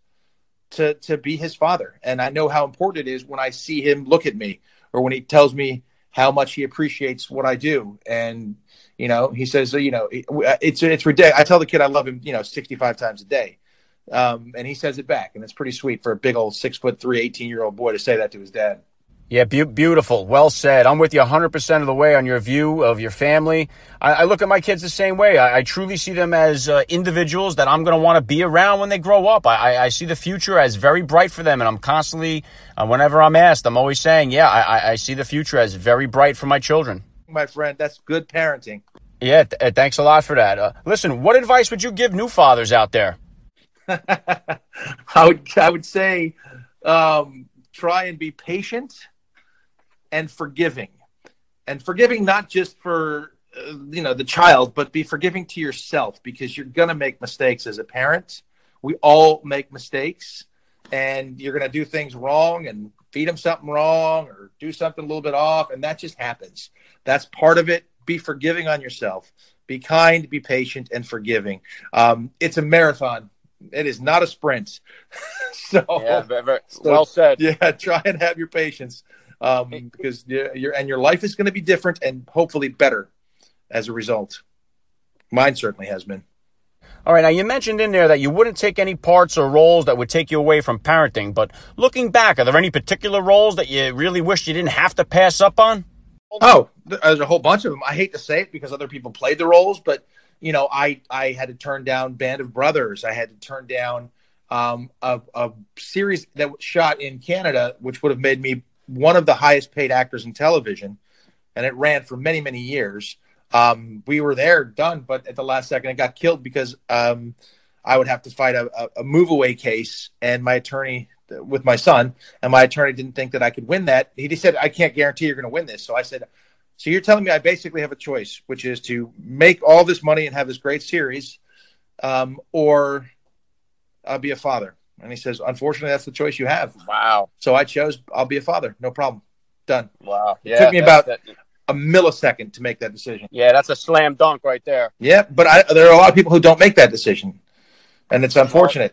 to to be his father, and I know how important it is when I see him look at me or when he tells me how much he appreciates what I do, and you know he says, you know, it's it's ridiculous. I tell the kid I love him, you know, sixty five times a day, um, and he says it back, and it's pretty sweet for a big old six foot three, 18 year old boy to say that to his dad. Yeah, be- beautiful. Well said. I'm with you 100% of the way on your view of your family. I, I look at my kids the same way. I, I truly see them as uh, individuals that I'm going to want to be around when they grow up. I, I, see the future as very bright for them, and I'm constantly, uh, whenever I'm asked, I'm always saying, yeah, I see the future as very bright for my children. My friend, that's good parenting. Yeah, th- uh, thanks a lot for that. Uh, listen, what advice would you give new fathers out there? I would, I would say, um, try and be patient and forgiving and forgiving not just for uh, you know the child but be forgiving to yourself because you're going to make mistakes as a parent we all make mistakes and you're going to do things wrong and feed them something wrong or do something a little bit off and that just happens. That's part of it. Be forgiving on yourself. Be kind be patient and forgiving. Um, it's a marathon. It is not a sprint. So, yeah, very, very, so well said. yeah try and have your patience um, because your and your life is going to be different and hopefully better as a result. Mine certainly has been. All right, now you mentioned in there that you wouldn't take any parts or roles that would take you away from parenting, but looking back, are there any particular roles that you really wish you didn't have to pass up on? Oh, there's a whole bunch of them. I hate to say it because other people played the roles, but you know, I I had to turn down Band of Brothers. I had to turn down um, a, a series that was shot in Canada, which would have made me one of the highest paid actors in television, and it ran for many, many years. Um, we were there, done, but at the last second, it got killed because um, I would have to fight a, a, move away case, and my attorney with my son, and my attorney didn't think that I could win that. He just said, "I can't guarantee you're going to win this." So I said, "So you're telling me I basically have a choice, which is to make all this money and have this great series, um, or I'll be a father." And he says, unfortunately, that's the choice you have. Wow. So I chose, I'll be a father. No problem. Done. Wow. Yeah, it took me about that, a millisecond to make that decision. Yeah, that's a slam dunk right there. Yeah, but I, there are a lot of people who don't make that decision. And it's unfortunate.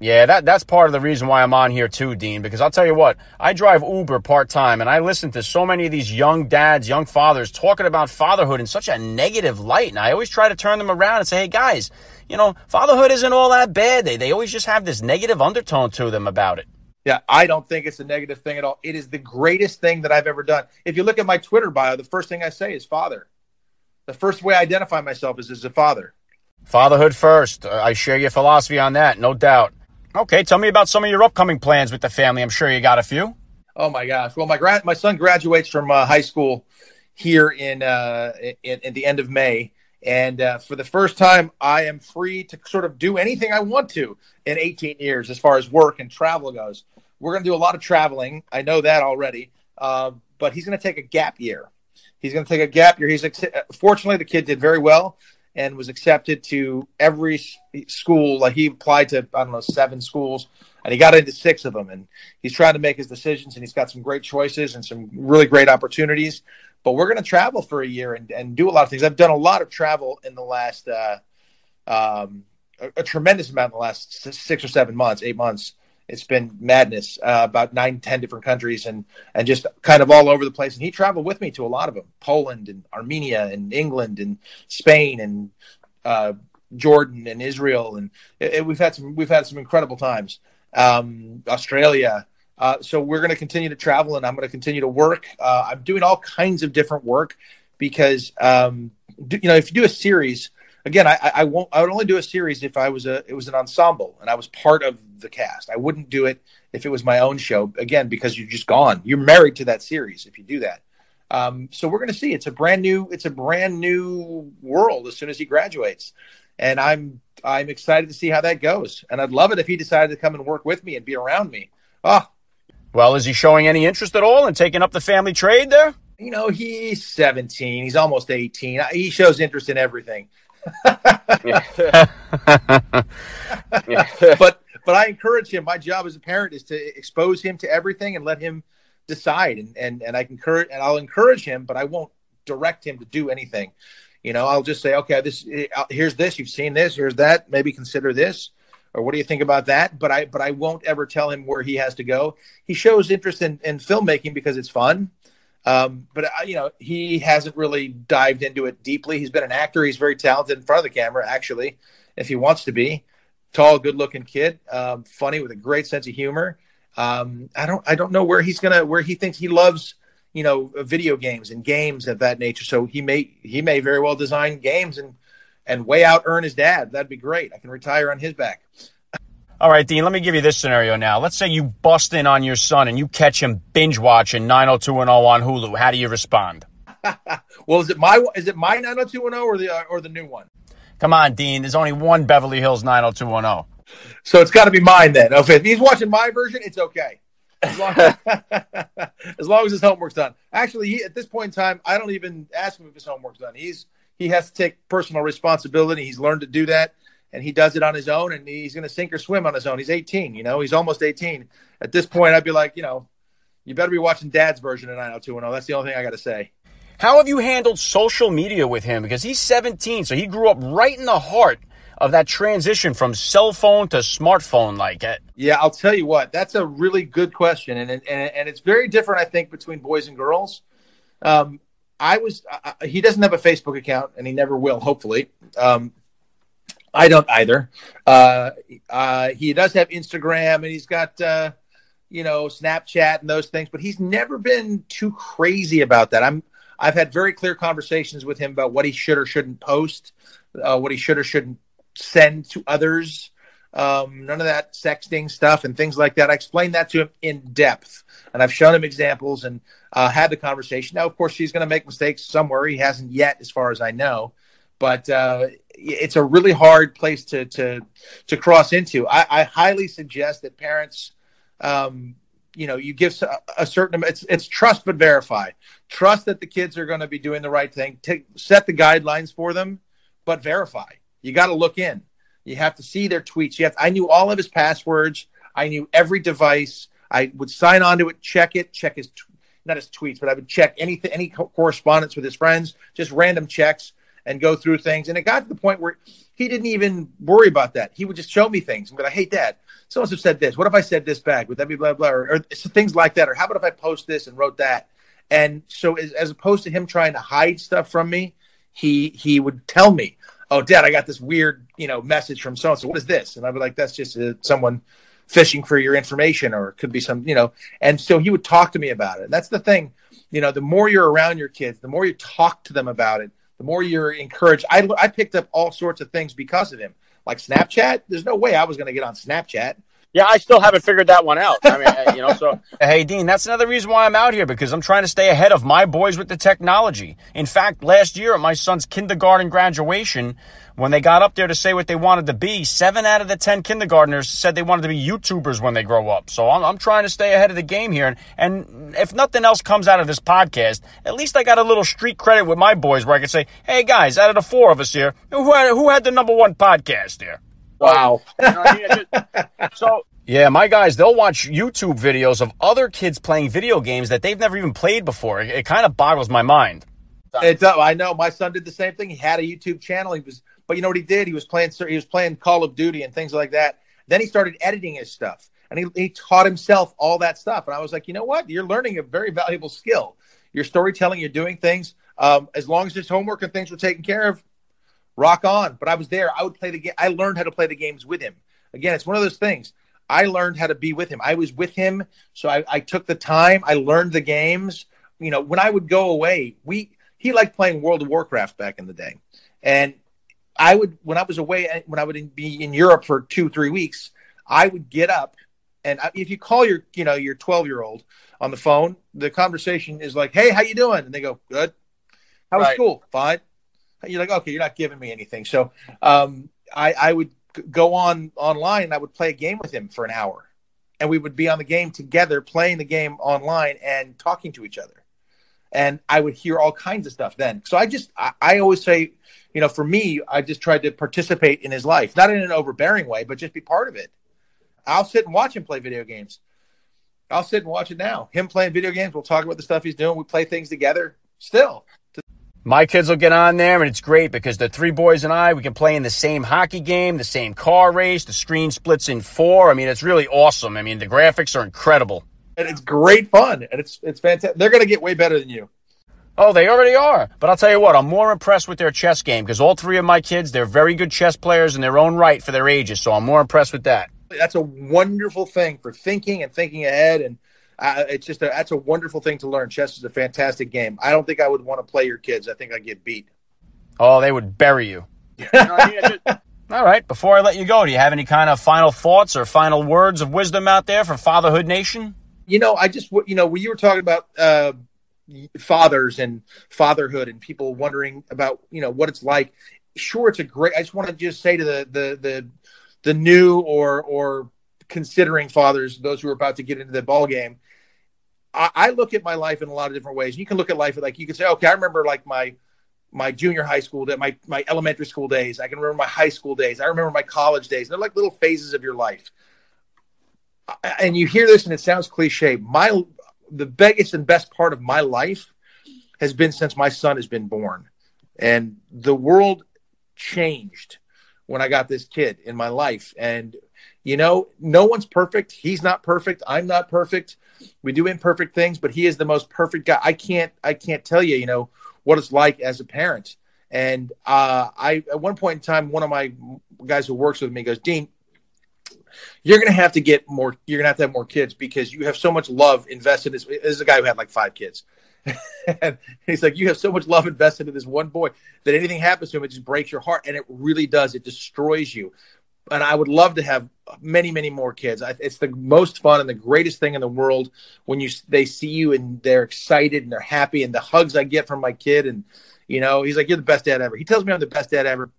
Yeah, that that's part of the reason why I'm on here too, Dean. Because I'll tell you what, I drive Uber part time, and I listen to so many of these young dads, young fathers talking about fatherhood in such a negative light, and I always try to turn them around and say, "Hey, guys, you know, fatherhood isn't all that bad. They they always just have this negative undertone to them about it." Yeah, I don't think it's a negative thing at all. It is the greatest thing that I've ever done. If you look at my Twitter bio, the first thing I say is father. The first way I identify myself is as a father. Fatherhood first. I share your philosophy on that, no doubt. Okay, tell me about some of your upcoming plans with the family. I'm sure you got a few. Oh my gosh! Well, my gra- my son graduates from uh, high school here in, uh, in, in the end of May, and uh, for the first time, I am free to sort of do anything I want to in 18 years as far as work and travel goes. We're going to do a lot of traveling. I know that already. Uh, but he's going to take a gap year. He's going to take a gap year. He's fortunately the kid did very well and was accepted to every school. Like he applied to I don't know seven schools, and he got into six of them. And he's trying to make his decisions, and he's got some great choices and some really great opportunities. But we're going to travel for a year and, and do a lot of things. I've done a lot of travel in the last uh, um, a, a, tremendous amount in the last six or seven months, eight months. It's been madness. Uh, about nine, ten different countries, and and just kind of all over the place. And he traveled with me to a lot of them: Poland and Armenia and England and Spain and uh, Jordan and Israel. And it, it, we've had some we've had some incredible times. Um, Australia. Uh, so we're going to continue to travel, and I'm going to continue to work. Uh, I'm doing all kinds of different work because um, do, you know if you do a series, again, I, I won't. I would only do a series if I was a it was an ensemble and I was part of the cast. I wouldn't do it if it was my own show. Again, because you're just gone. You're married to that series if you do that. Um, so we're going to see. It's a brand new. It's a brand new world as soon as he graduates, and I'm I'm excited to see how that goes. And I'd love it if he decided to come and work with me and be around me. Oh, well, is he showing any interest at all in taking up the family trade there? You know, he's 17. He's almost 18. He shows interest in everything. but but I encourage him. My job as a parent is to expose him to everything and let him decide. And and and I can encourage and I'll encourage him, but I won't direct him to do anything. You know, I'll just say, okay, this uh, here's this. You've seen this. Here's that. Maybe consider this or what do you think about that? But I but I won't ever tell him where he has to go. He shows interest in, in filmmaking because it's fun. Um, but uh, you know, he hasn't really dived into it deeply. He's been an actor. He's very talented in front of the camera, actually, if he wants to be. Tall, good-looking kid, um, funny with a great sense of humor. Um, I don't, I don't know where he's gonna, where he thinks he loves, you know, video games and games of that nature. So he may, he may very well design games and and way out earn his dad. That'd be great. I can retire on his back. All right, Dean, let me give you this scenario now. Let's say you bust in on your son and you catch him binge watching 90210 on Hulu. How do you respond? well, is it my is it my 90210 or the uh, or the new one? Come on, Dean. There's only one Beverly Hills 90210. So it's got to be mine then. Okay, if he's watching my version, it's okay. As long as, as, long as his homework's done. Actually, he, at this point in time, I don't even ask him if his homework's done. He's he has to take personal responsibility. He's learned to do that and he does it on his own and he's going to sink or swim on his own. He's 18, you know, he's almost 18. At this point, I'd be like, you know, you better be watching dad's version of 90210. That's the only thing I got to say. How have you handled social media with him? Because he's 17, so he grew up right in the heart of that transition from cell phone to smartphone like it. Yeah, I'll tell you what, that's a really good question. And, and, and it's very different, I think, between boys and girls. Um, I was, uh, he doesn't have a Facebook account and he never will, hopefully. Um, I don't either. Uh, uh, he does have Instagram and he's got, uh, you know, Snapchat and those things, but he's never been too crazy about that. I'm, I've had very clear conversations with him about what he should or shouldn't post, uh, what he should or shouldn't send to others. Um, none of that sexting stuff and things like that. I explained that to him in depth, and I've shown him examples and uh, had the conversation. Now, of course, he's going to make mistakes somewhere. He hasn't yet, as far as I know but uh, it's a really hard place to to to cross into. I, I highly suggest that parents, um, you know, you give a, certain it's it's trust but verify. Trust that the kids are going to be doing the right thing. Take set the guidelines for them, but verify. You got to look in. You have to see their tweets. You have, I knew all of his passwords. I knew every device. I would sign on to it, check it, check his not his tweets, but I would check anything, any correspondence with his friends, just random checks and go through things. And it got to the point where he didn't even worry about that. He would just show me things and be like, hey, dad, so and so said this. What if I said this back? Would that be blah, blah, or, or things like that? Or how about if I post this and wrote that? And so as, as opposed to him trying to hide stuff from me, he he would tell me, oh, dad, I got this weird, you know, message from so and so. What is this? And I'd be like, that's just uh, someone fishing for your information or it could be some, you know, and so he would talk to me about it. And that's the thing, you know, the more you're around your kids, the more you talk to them about it, the more you're encouraged. I, I picked up all sorts of things because of him, like Snapchat. There's no way I was going to get on Snapchat. Yeah, I still haven't figured that one out. I mean, you know, so hey, Dean, that's another reason why I'm out here because I'm trying to stay ahead of my boys with the technology. In fact, last year at my son's kindergarten graduation, when they got up there to say what they wanted to be, seven out of the 10 kindergartners said they wanted to be YouTubers when they grow up. So I'm, I'm trying to stay ahead of the game here. And, and if nothing else comes out of this podcast, at least I got a little street credit with my boys where I can say, hey guys, out of the four of us here, who had, who had the number one podcast here? Wow. so yeah, my guys, they'll watch YouTube videos of other kids playing video games that they've never even played before. It, it kind of boggles my mind. It's, uh, I know my son did the same thing. He had a YouTube channel. He was, but you know what he did? He was playing. He was playing Call of Duty and things like that. Then he started editing his stuff, and he, he taught himself all that stuff. And I was like, you know what? You're learning a very valuable skill. Your storytelling. You're doing things. Um, as long as his homework and things were taken care of, rock on. But I was there. I would play the game. I learned how to play the games with him. Again, it's one of those things. I learned how to be with him. I was with him, so I, I took the time. I learned the games. You know, when I would go away, we he liked playing World of Warcraft back in the day, and I would when I was away uh, when I would be in Europe for two three weeks, I would get up and if you call your you know your 12 year old on the phone, the conversation is like, "Hey, how you doing?" And they go, "Good." How was right. school? Fine you're like, okay, you're not giving me anything. So um, I, I would go on online and I would play a game with him for an hour. And we would be on the game together, playing the game online and talking to each other. And I would hear all kinds of stuff then. So I just, I, I always say, you know, for me, I just tried to participate in his life, not in an overbearing way, but just be part of it. I'll sit and watch him play video games. I'll sit and watch it now. Him playing video games. We'll talk about the stuff he's doing. We play things together still. My kids will get on there, and it's great because the three boys and I, we can play in the same hockey game, the same car race. The screen splits in four. I mean, it's really awesome. I mean, the graphics are incredible. And it's great fun, and it's it's fantastic. They're going to get way better than you. Oh, they already are. But I'll tell you what, I'm more impressed with their chess game because all three of my kids, they're very good chess players in their own right for their ages. So I'm more impressed with that. That's a wonderful thing for thinking and thinking ahead and uh, it's just a, that's a wonderful thing to learn. Chess is a fantastic game. I don't think I would want to play your kids. I think I'd get beat. Oh, they would bury you. All right. Before I let you go, do you have any kind of final thoughts or final words of wisdom out there for Fatherhood Nation? You know, I just you know when you were talking about uh, fathers and fatherhood and people wondering about you know what it's like. Sure, it's a great. I just want to just say to the the the the new or or considering fathers, those who are about to get into the ball game, I, I look at my life in a lot of different ways. You can look at life like you can say, okay, I remember like my my junior high school that my my elementary school days. I can remember my high school days. I remember my college days. They're like little phases of your life. And you hear this and it sounds cliche. My the biggest and best part of my life has been since my son has been born. And the world changed when I got this kid in my life. And you know, no one's perfect. He's not perfect. I'm not perfect. We do imperfect things, but he is the most perfect guy. I can't I can't tell you, you know, what it's like as a parent. And uh, I at one point in time, one of my guys who works with me goes, Dean, you're to have to get more. You're to have to have more kids because you have so much love invested. This, this is a guy who had like five kids. and he's like, you have so much love invested in this one boy that anything happens to him, it just breaks your heart, and it really does. It destroys you and I would love to have many, many more kids. It's the most fun and the greatest thing in the world when you they see you and they're excited and they're happy and the hugs I get from my kid and you know he's like you're the best dad ever. He tells me I'm the best dad ever.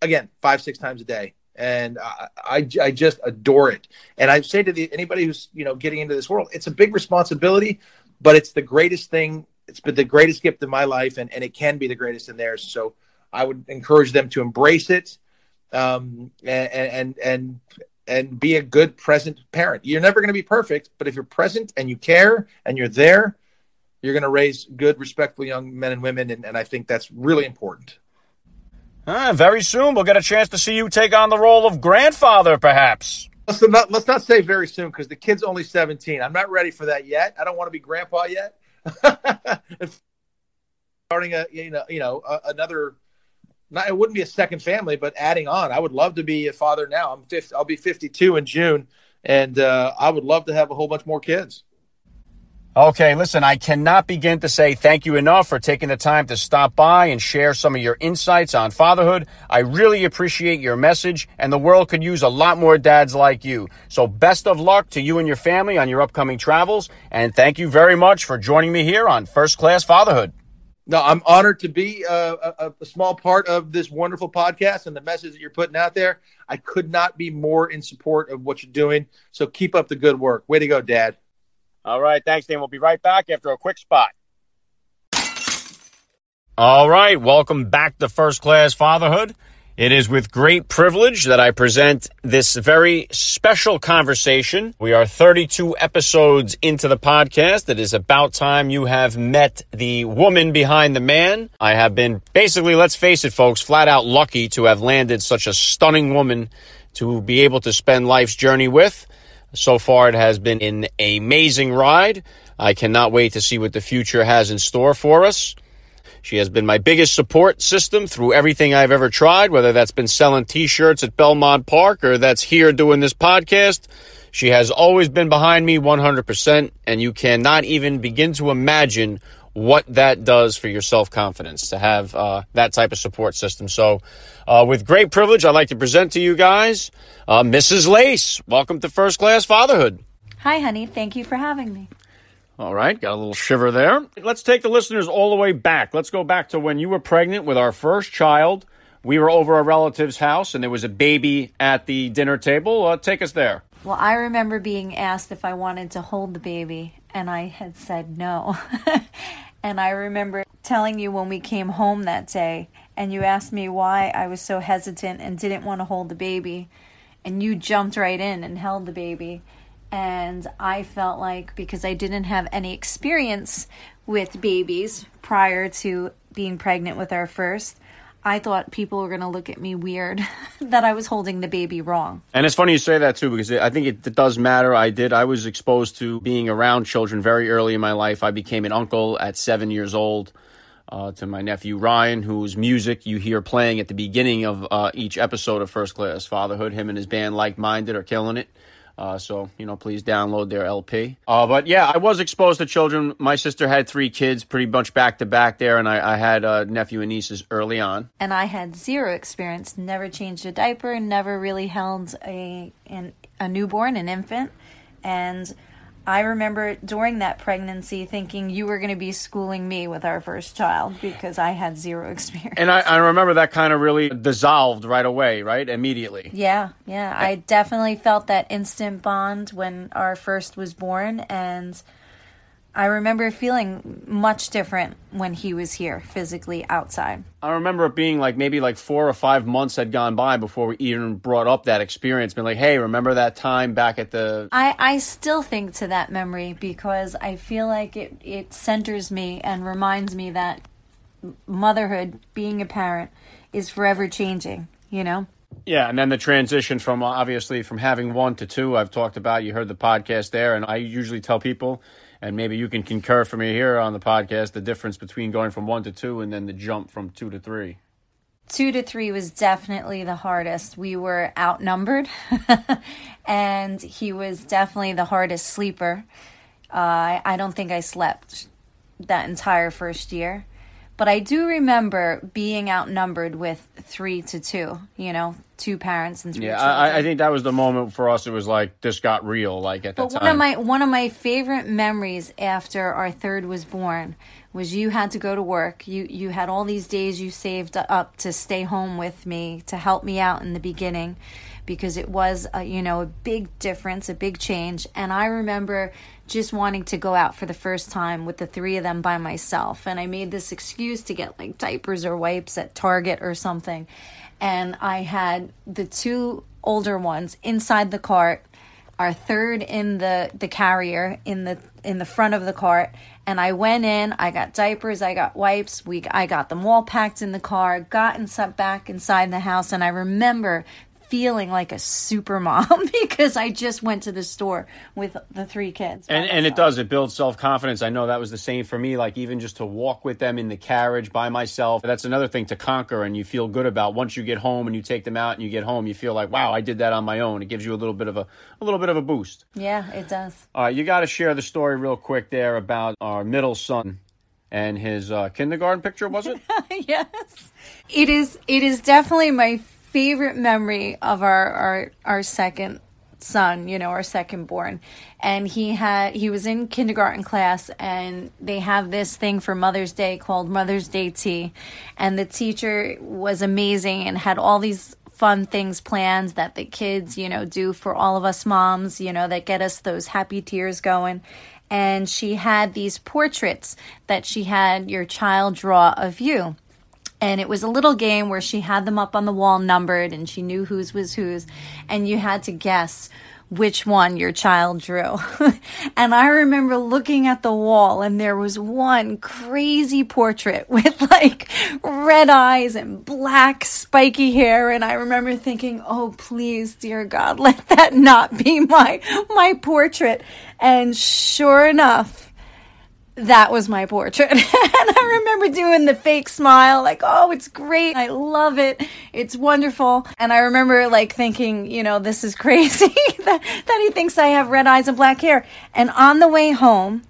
Again, five six times a day, and I I, I just adore it. And I say to the, anybody who's you know getting into this world, it's a big responsibility, but it's the greatest thing. It's been the greatest gift in my life, and and it can be the greatest in theirs. So I would encourage them to embrace it um, and and and and be a good present parent. You're never going to be perfect, but if you're present and you care and you're there, you're going to raise good, respectful young men and women, and, and I think that's really important. Uh, very soon, we'll get a chance to see you take on the role of grandfather, perhaps. Let's not let's not say very soon because the kid's only 17. I'm not ready for that yet. I don't want to be grandpa yet. Starting a you know you know a, another not it wouldn't be a second family, but adding on, I would love to be a father now. I'm 50, I'll be 52 in June, and uh, I would love to have a whole bunch more kids. Okay, listen, I cannot begin to say thank you enough for taking the time to stop by and share some of your insights on fatherhood. I really appreciate your message, and the world could use a lot more dads like you. So, best of luck to you and your family on your upcoming travels, and thank you very much for joining me here on First Class Fatherhood. No, I'm honored to be uh, a, a, a, small part of this wonderful podcast and the message that you're putting out there. I could not be more in support of what you're doing. So keep up the good work. Way to go, Dad. All right. Thanks, Dan. We'll be right back after a quick spot. All right. Welcome back to First Class Fatherhood. It is with great privilege that I present this very special conversation. We are 32 episodes into the podcast. It is about time you have met the woman behind the man. I have been basically, let's face it, folks, flat out lucky to have landed such a stunning woman to be able to spend life's journey with. So far, it has been an amazing ride. I cannot wait to see what the future has in store for us. She has been my biggest support system through everything I've ever tried, whether that's been selling t-shirts at Belmont Park or that's here doing this podcast. She has always been behind me 100%, and you cannot even begin to imagine what that does for your self-confidence to have uh, that type of support system. So, uh, with great privilege, I'd like to present to you guys uh, Mrs. Lace. Welcome to First Class Fatherhood. Hi, honey. Thank you for having me. All right, got a little shiver there. Let's take the listeners all the way back. Let's go back to when you were pregnant with our first child. We were over a relative's house and there was a baby at the dinner table. Uh, take us there. Well, I remember being asked if I wanted to hold the baby, and I had said no. and I remember telling you when we came home that day, and you asked me why I was so hesitant and didn't want to hold the baby. And you jumped right in and held the baby and I felt like because I didn't have any experience with babies prior to being pregnant with our first, I thought people were going to look at me weird that I was holding the baby wrong. And it's funny you say that too, because I think it, it, does matter. I did. I was exposed to being around children very early in my life. I became an uncle at seven years old uh, to my nephew Ryan, whose music you hear playing at the beginning of uh, each episode of First Class Fatherhood. Him and his band, Like Minded, are killing it. Uh, so, you know, please download their LP. Uh, but yeah, I was exposed to children. My sister had three kids pretty much back to back there, and I, I had a nephew and nieces early on. And I had zero experience, never changed a diaper, never really held a, an, a newborn, an infant. And I remember during that pregnancy thinking you were going to be schooling me with our first child because I had zero experience. And I, I remember that kind of really dissolved right away, right? Immediately. Yeah, yeah. I definitely felt that instant bond when our first was born. And I remember feeling much different when he was here physically outside. I remember it being like maybe like four or five months had gone by before we even brought up that experience. Been like, hey, remember that time back at the. I, I still think to that memory because I feel like it, it centers me and reminds me that motherhood, being a parent, is forever changing, you know? Yeah, and then the transition from obviously from having one to two, I've talked about. You heard the podcast there, and I usually tell people and maybe you can concur for me here on the podcast the difference between going from one to two and then the jump from two to three. Two to three was definitely the hardest. We were outnumbered, and he was definitely the hardest sleeper. Uh, I don't think I slept that entire first year. But I do remember being outnumbered with three to two, you know, two parents and three yeah, children. I, I think that was the moment for us. It was like this got real. Like at but that one time. of my one of my favorite memories after our third was born was you had to go to work. You you had all these days you saved up to stay home with me to help me out in the beginning because it was a, you know a big difference, a big change. And I remember just wanting to go out for the first time with the three of them by myself. And I made this excuse to get like diapers or wipes at Target or something. And I had the two older ones inside the cart, our third in the the carrier in the in the front of the cart and I went in, I got diapers, I got wipes, we I got them all packed in the car, got and back inside the house and I remember feeling like a super mom because I just went to the store with the three kids. And and it does it builds self confidence. I know that was the same for me. Like even just to walk with them in the carriage by myself, that's another thing to conquer and you feel good about. Once you get home and you take them out and you get home, you feel like wow, I did that on my own. It gives you a little bit of a a little bit of a boost. Yeah, it does. All right, you got to share the story real quick there about our middle son and his uh, kindergarten picture. Was it? yes, it is. It is definitely my favorite memory of our our our second son, you know, our second born. And he had he was in kindergarten class and they have this thing for Mother's Day called Mother's Day tea. And the teacher was amazing and had all these fun things planned that the kids, you know, do for all of us moms, you know, that get us those happy tears going. And she had these portraits that she had your child draw of you and it was a little game where she had them up on the wall numbered and she knew whose was whose and you had to guess which one your child drew. and I remember looking at the wall and there was one crazy portrait with like red eyes and black spiky hair and I remember thinking, "Oh, please, dear God, let that not be my my portrait." And sure enough, that was my portrait. and I remember doing the fake smile, like, oh, it's great. I love it. It's wonderful. And I remember like thinking, you know, this is crazy that, that he thinks I have red eyes and black hair. And on the way home,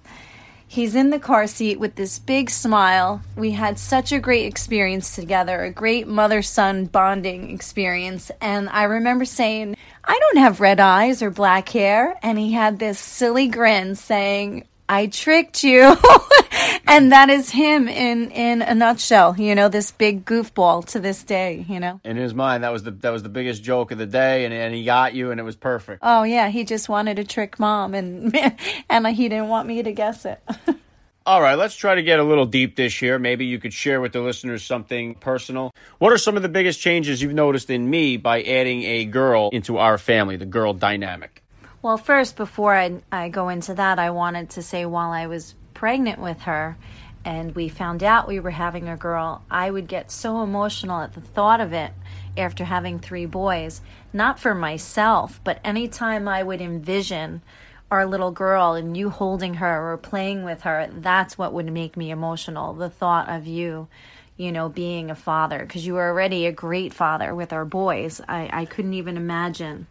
he's in the car seat with this big smile. We had such a great experience together, a great mother son bonding experience. And I remember saying, I don't have red eyes or black hair. And he had this silly grin saying, I tricked you. and that is him in in a nutshell, you know, this big goofball to this day, you know. In his mind, that was the that was the biggest joke of the day and, and he got you and it was perfect. Oh yeah, he just wanted to trick mom and and he didn't want me to guess it. All right, let's try to get a little deep this year. Maybe you could share with the listeners something personal. What are some of the biggest changes you've noticed in me by adding a girl into our family, the girl dynamic? Well, first, before I, I go into that, I wanted to say while I was pregnant with her and we found out we were having a girl, I would get so emotional at the thought of it after having three boys. Not for myself, but anytime I would envision our little girl and you holding her or playing with her, that's what would make me emotional. The thought of you, you know, being a father, because you were already a great father with our boys. I, I couldn't even imagine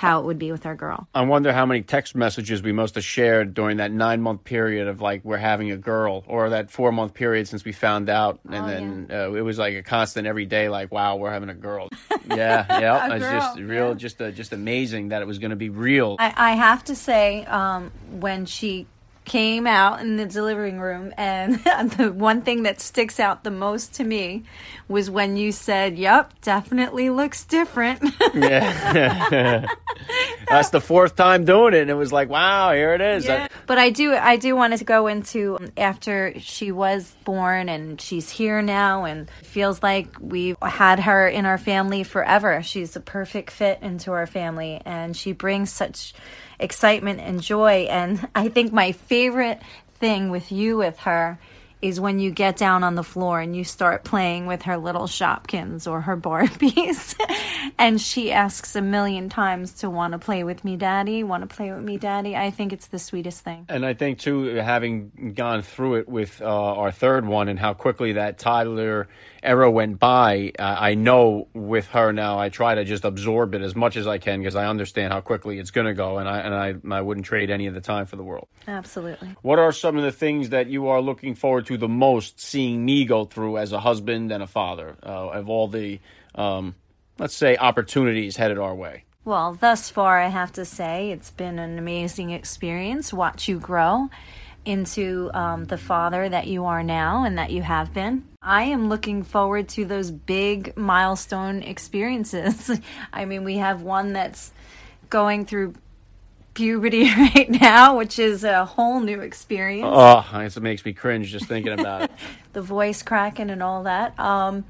how it would be with our girl. I wonder how many text messages we must have shared during that nine month period of like we're having a girl, or that four month period since we found out, and Oh, then uh, it was like a constant every day, like wow, we're having a girl. yeah, yeah, it's just real, yeah. just uh, just amazing that it was going to be real. I, I have to say, um, when she came out in the delivering room, and the one thing that sticks out the most to me was when you said, "Yep, definitely looks different." yeah, that's the fourth time doing it, and it was like wow, here it is. Yeah. But I do, I do want to go into um, after she was born and she's here now, and feels like we've had her in our family forever. She's a perfect fit into our family, and she brings such excitement and joy. And I think my favorite thing with you with her is when you get down on the floor and you start playing with her little Shopkins or her Barbies. and she asks a million times to want to play with me, Daddy, want to play with me, Daddy. I think it's the sweetest thing. And I think too, having gone through it with uh, our third one and how quickly that toddler era went by, uh, I know with her now, I try to just absorb it as much as I can because I understand how quickly it's going to go, and I and I, I wouldn't trade any of the time for the world. Absolutely. What are some of the things that you are looking forward to the most seeing me go through as a husband and a father uh, of all the, um, let's say, opportunities headed our way? Well, thus far, I have to say it's been an amazing experience. Watch you grow into um, the father that you are now and that you have been. I am looking forward to those big milestone experiences. I mean, we have one that's going through puberty right now, which is a whole new experience. Oh, it makes me cringe just thinking about it. the voice cracking and all that. Um,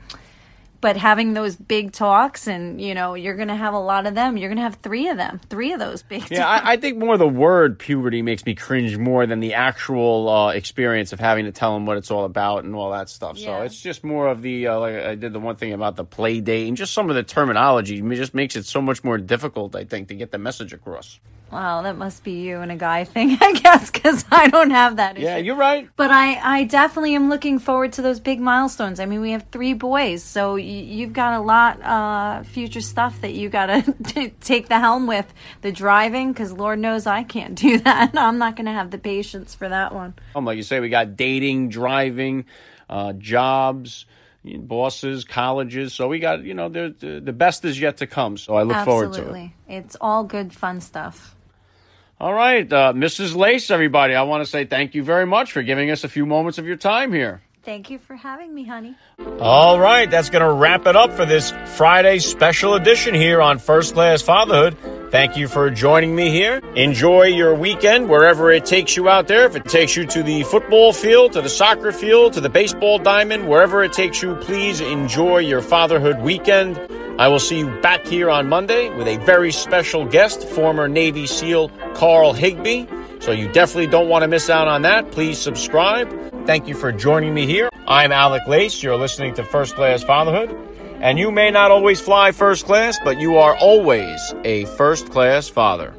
but having those big talks, and you know, you're going to have a lot of them. You're going to have three of them, three of those big Yeah, talks. I, I think more the word puberty makes me cringe more than the actual uh, experience of having to tell them what it's all about and all that stuff. So it's just more of the uh, like I did the one thing about the play date and just some of the terminology. It just makes it so much more difficult, I think, to get the message across. Wow, that must be you and a guy thing, I guess, because I don't have that. Yeah, issue. you're right. But I, I definitely am looking forward to those big milestones. I mean, we have three boys, so y- you've got a lot uh, future stuff that you got to take the helm with. The driving, because Lord knows I can't do that. I'm not going to have the patience for that one. Um, like you say, we got dating, driving, uh, jobs, bosses, colleges. So we got you know the the, the best is yet to come. So I look forward to it. Absolutely. It's all good, fun stuff. All right, uh, Mrs. Lace, everybody, I want to say thank you very much for giving us a few moments of your time here. Thank you for having me, honey. All right, that's going to wrap it up for this Friday special edition here on First Class Fatherhood. Thank you for joining me here. Enjoy your weekend wherever it takes you out there. If it takes you to the football field, to the soccer field, to the baseball diamond, wherever it takes you, please enjoy your fatherhood weekend. I will see you back here on Monday with a very special guest, former Navy SEAL Carl Higbie. So you definitely don't want to miss out on that. Please subscribe. Thank you for joining me here. I'm Alec Lace. You're listening to First Class Fatherhood. And you may not always fly first class, but you are always a first class father.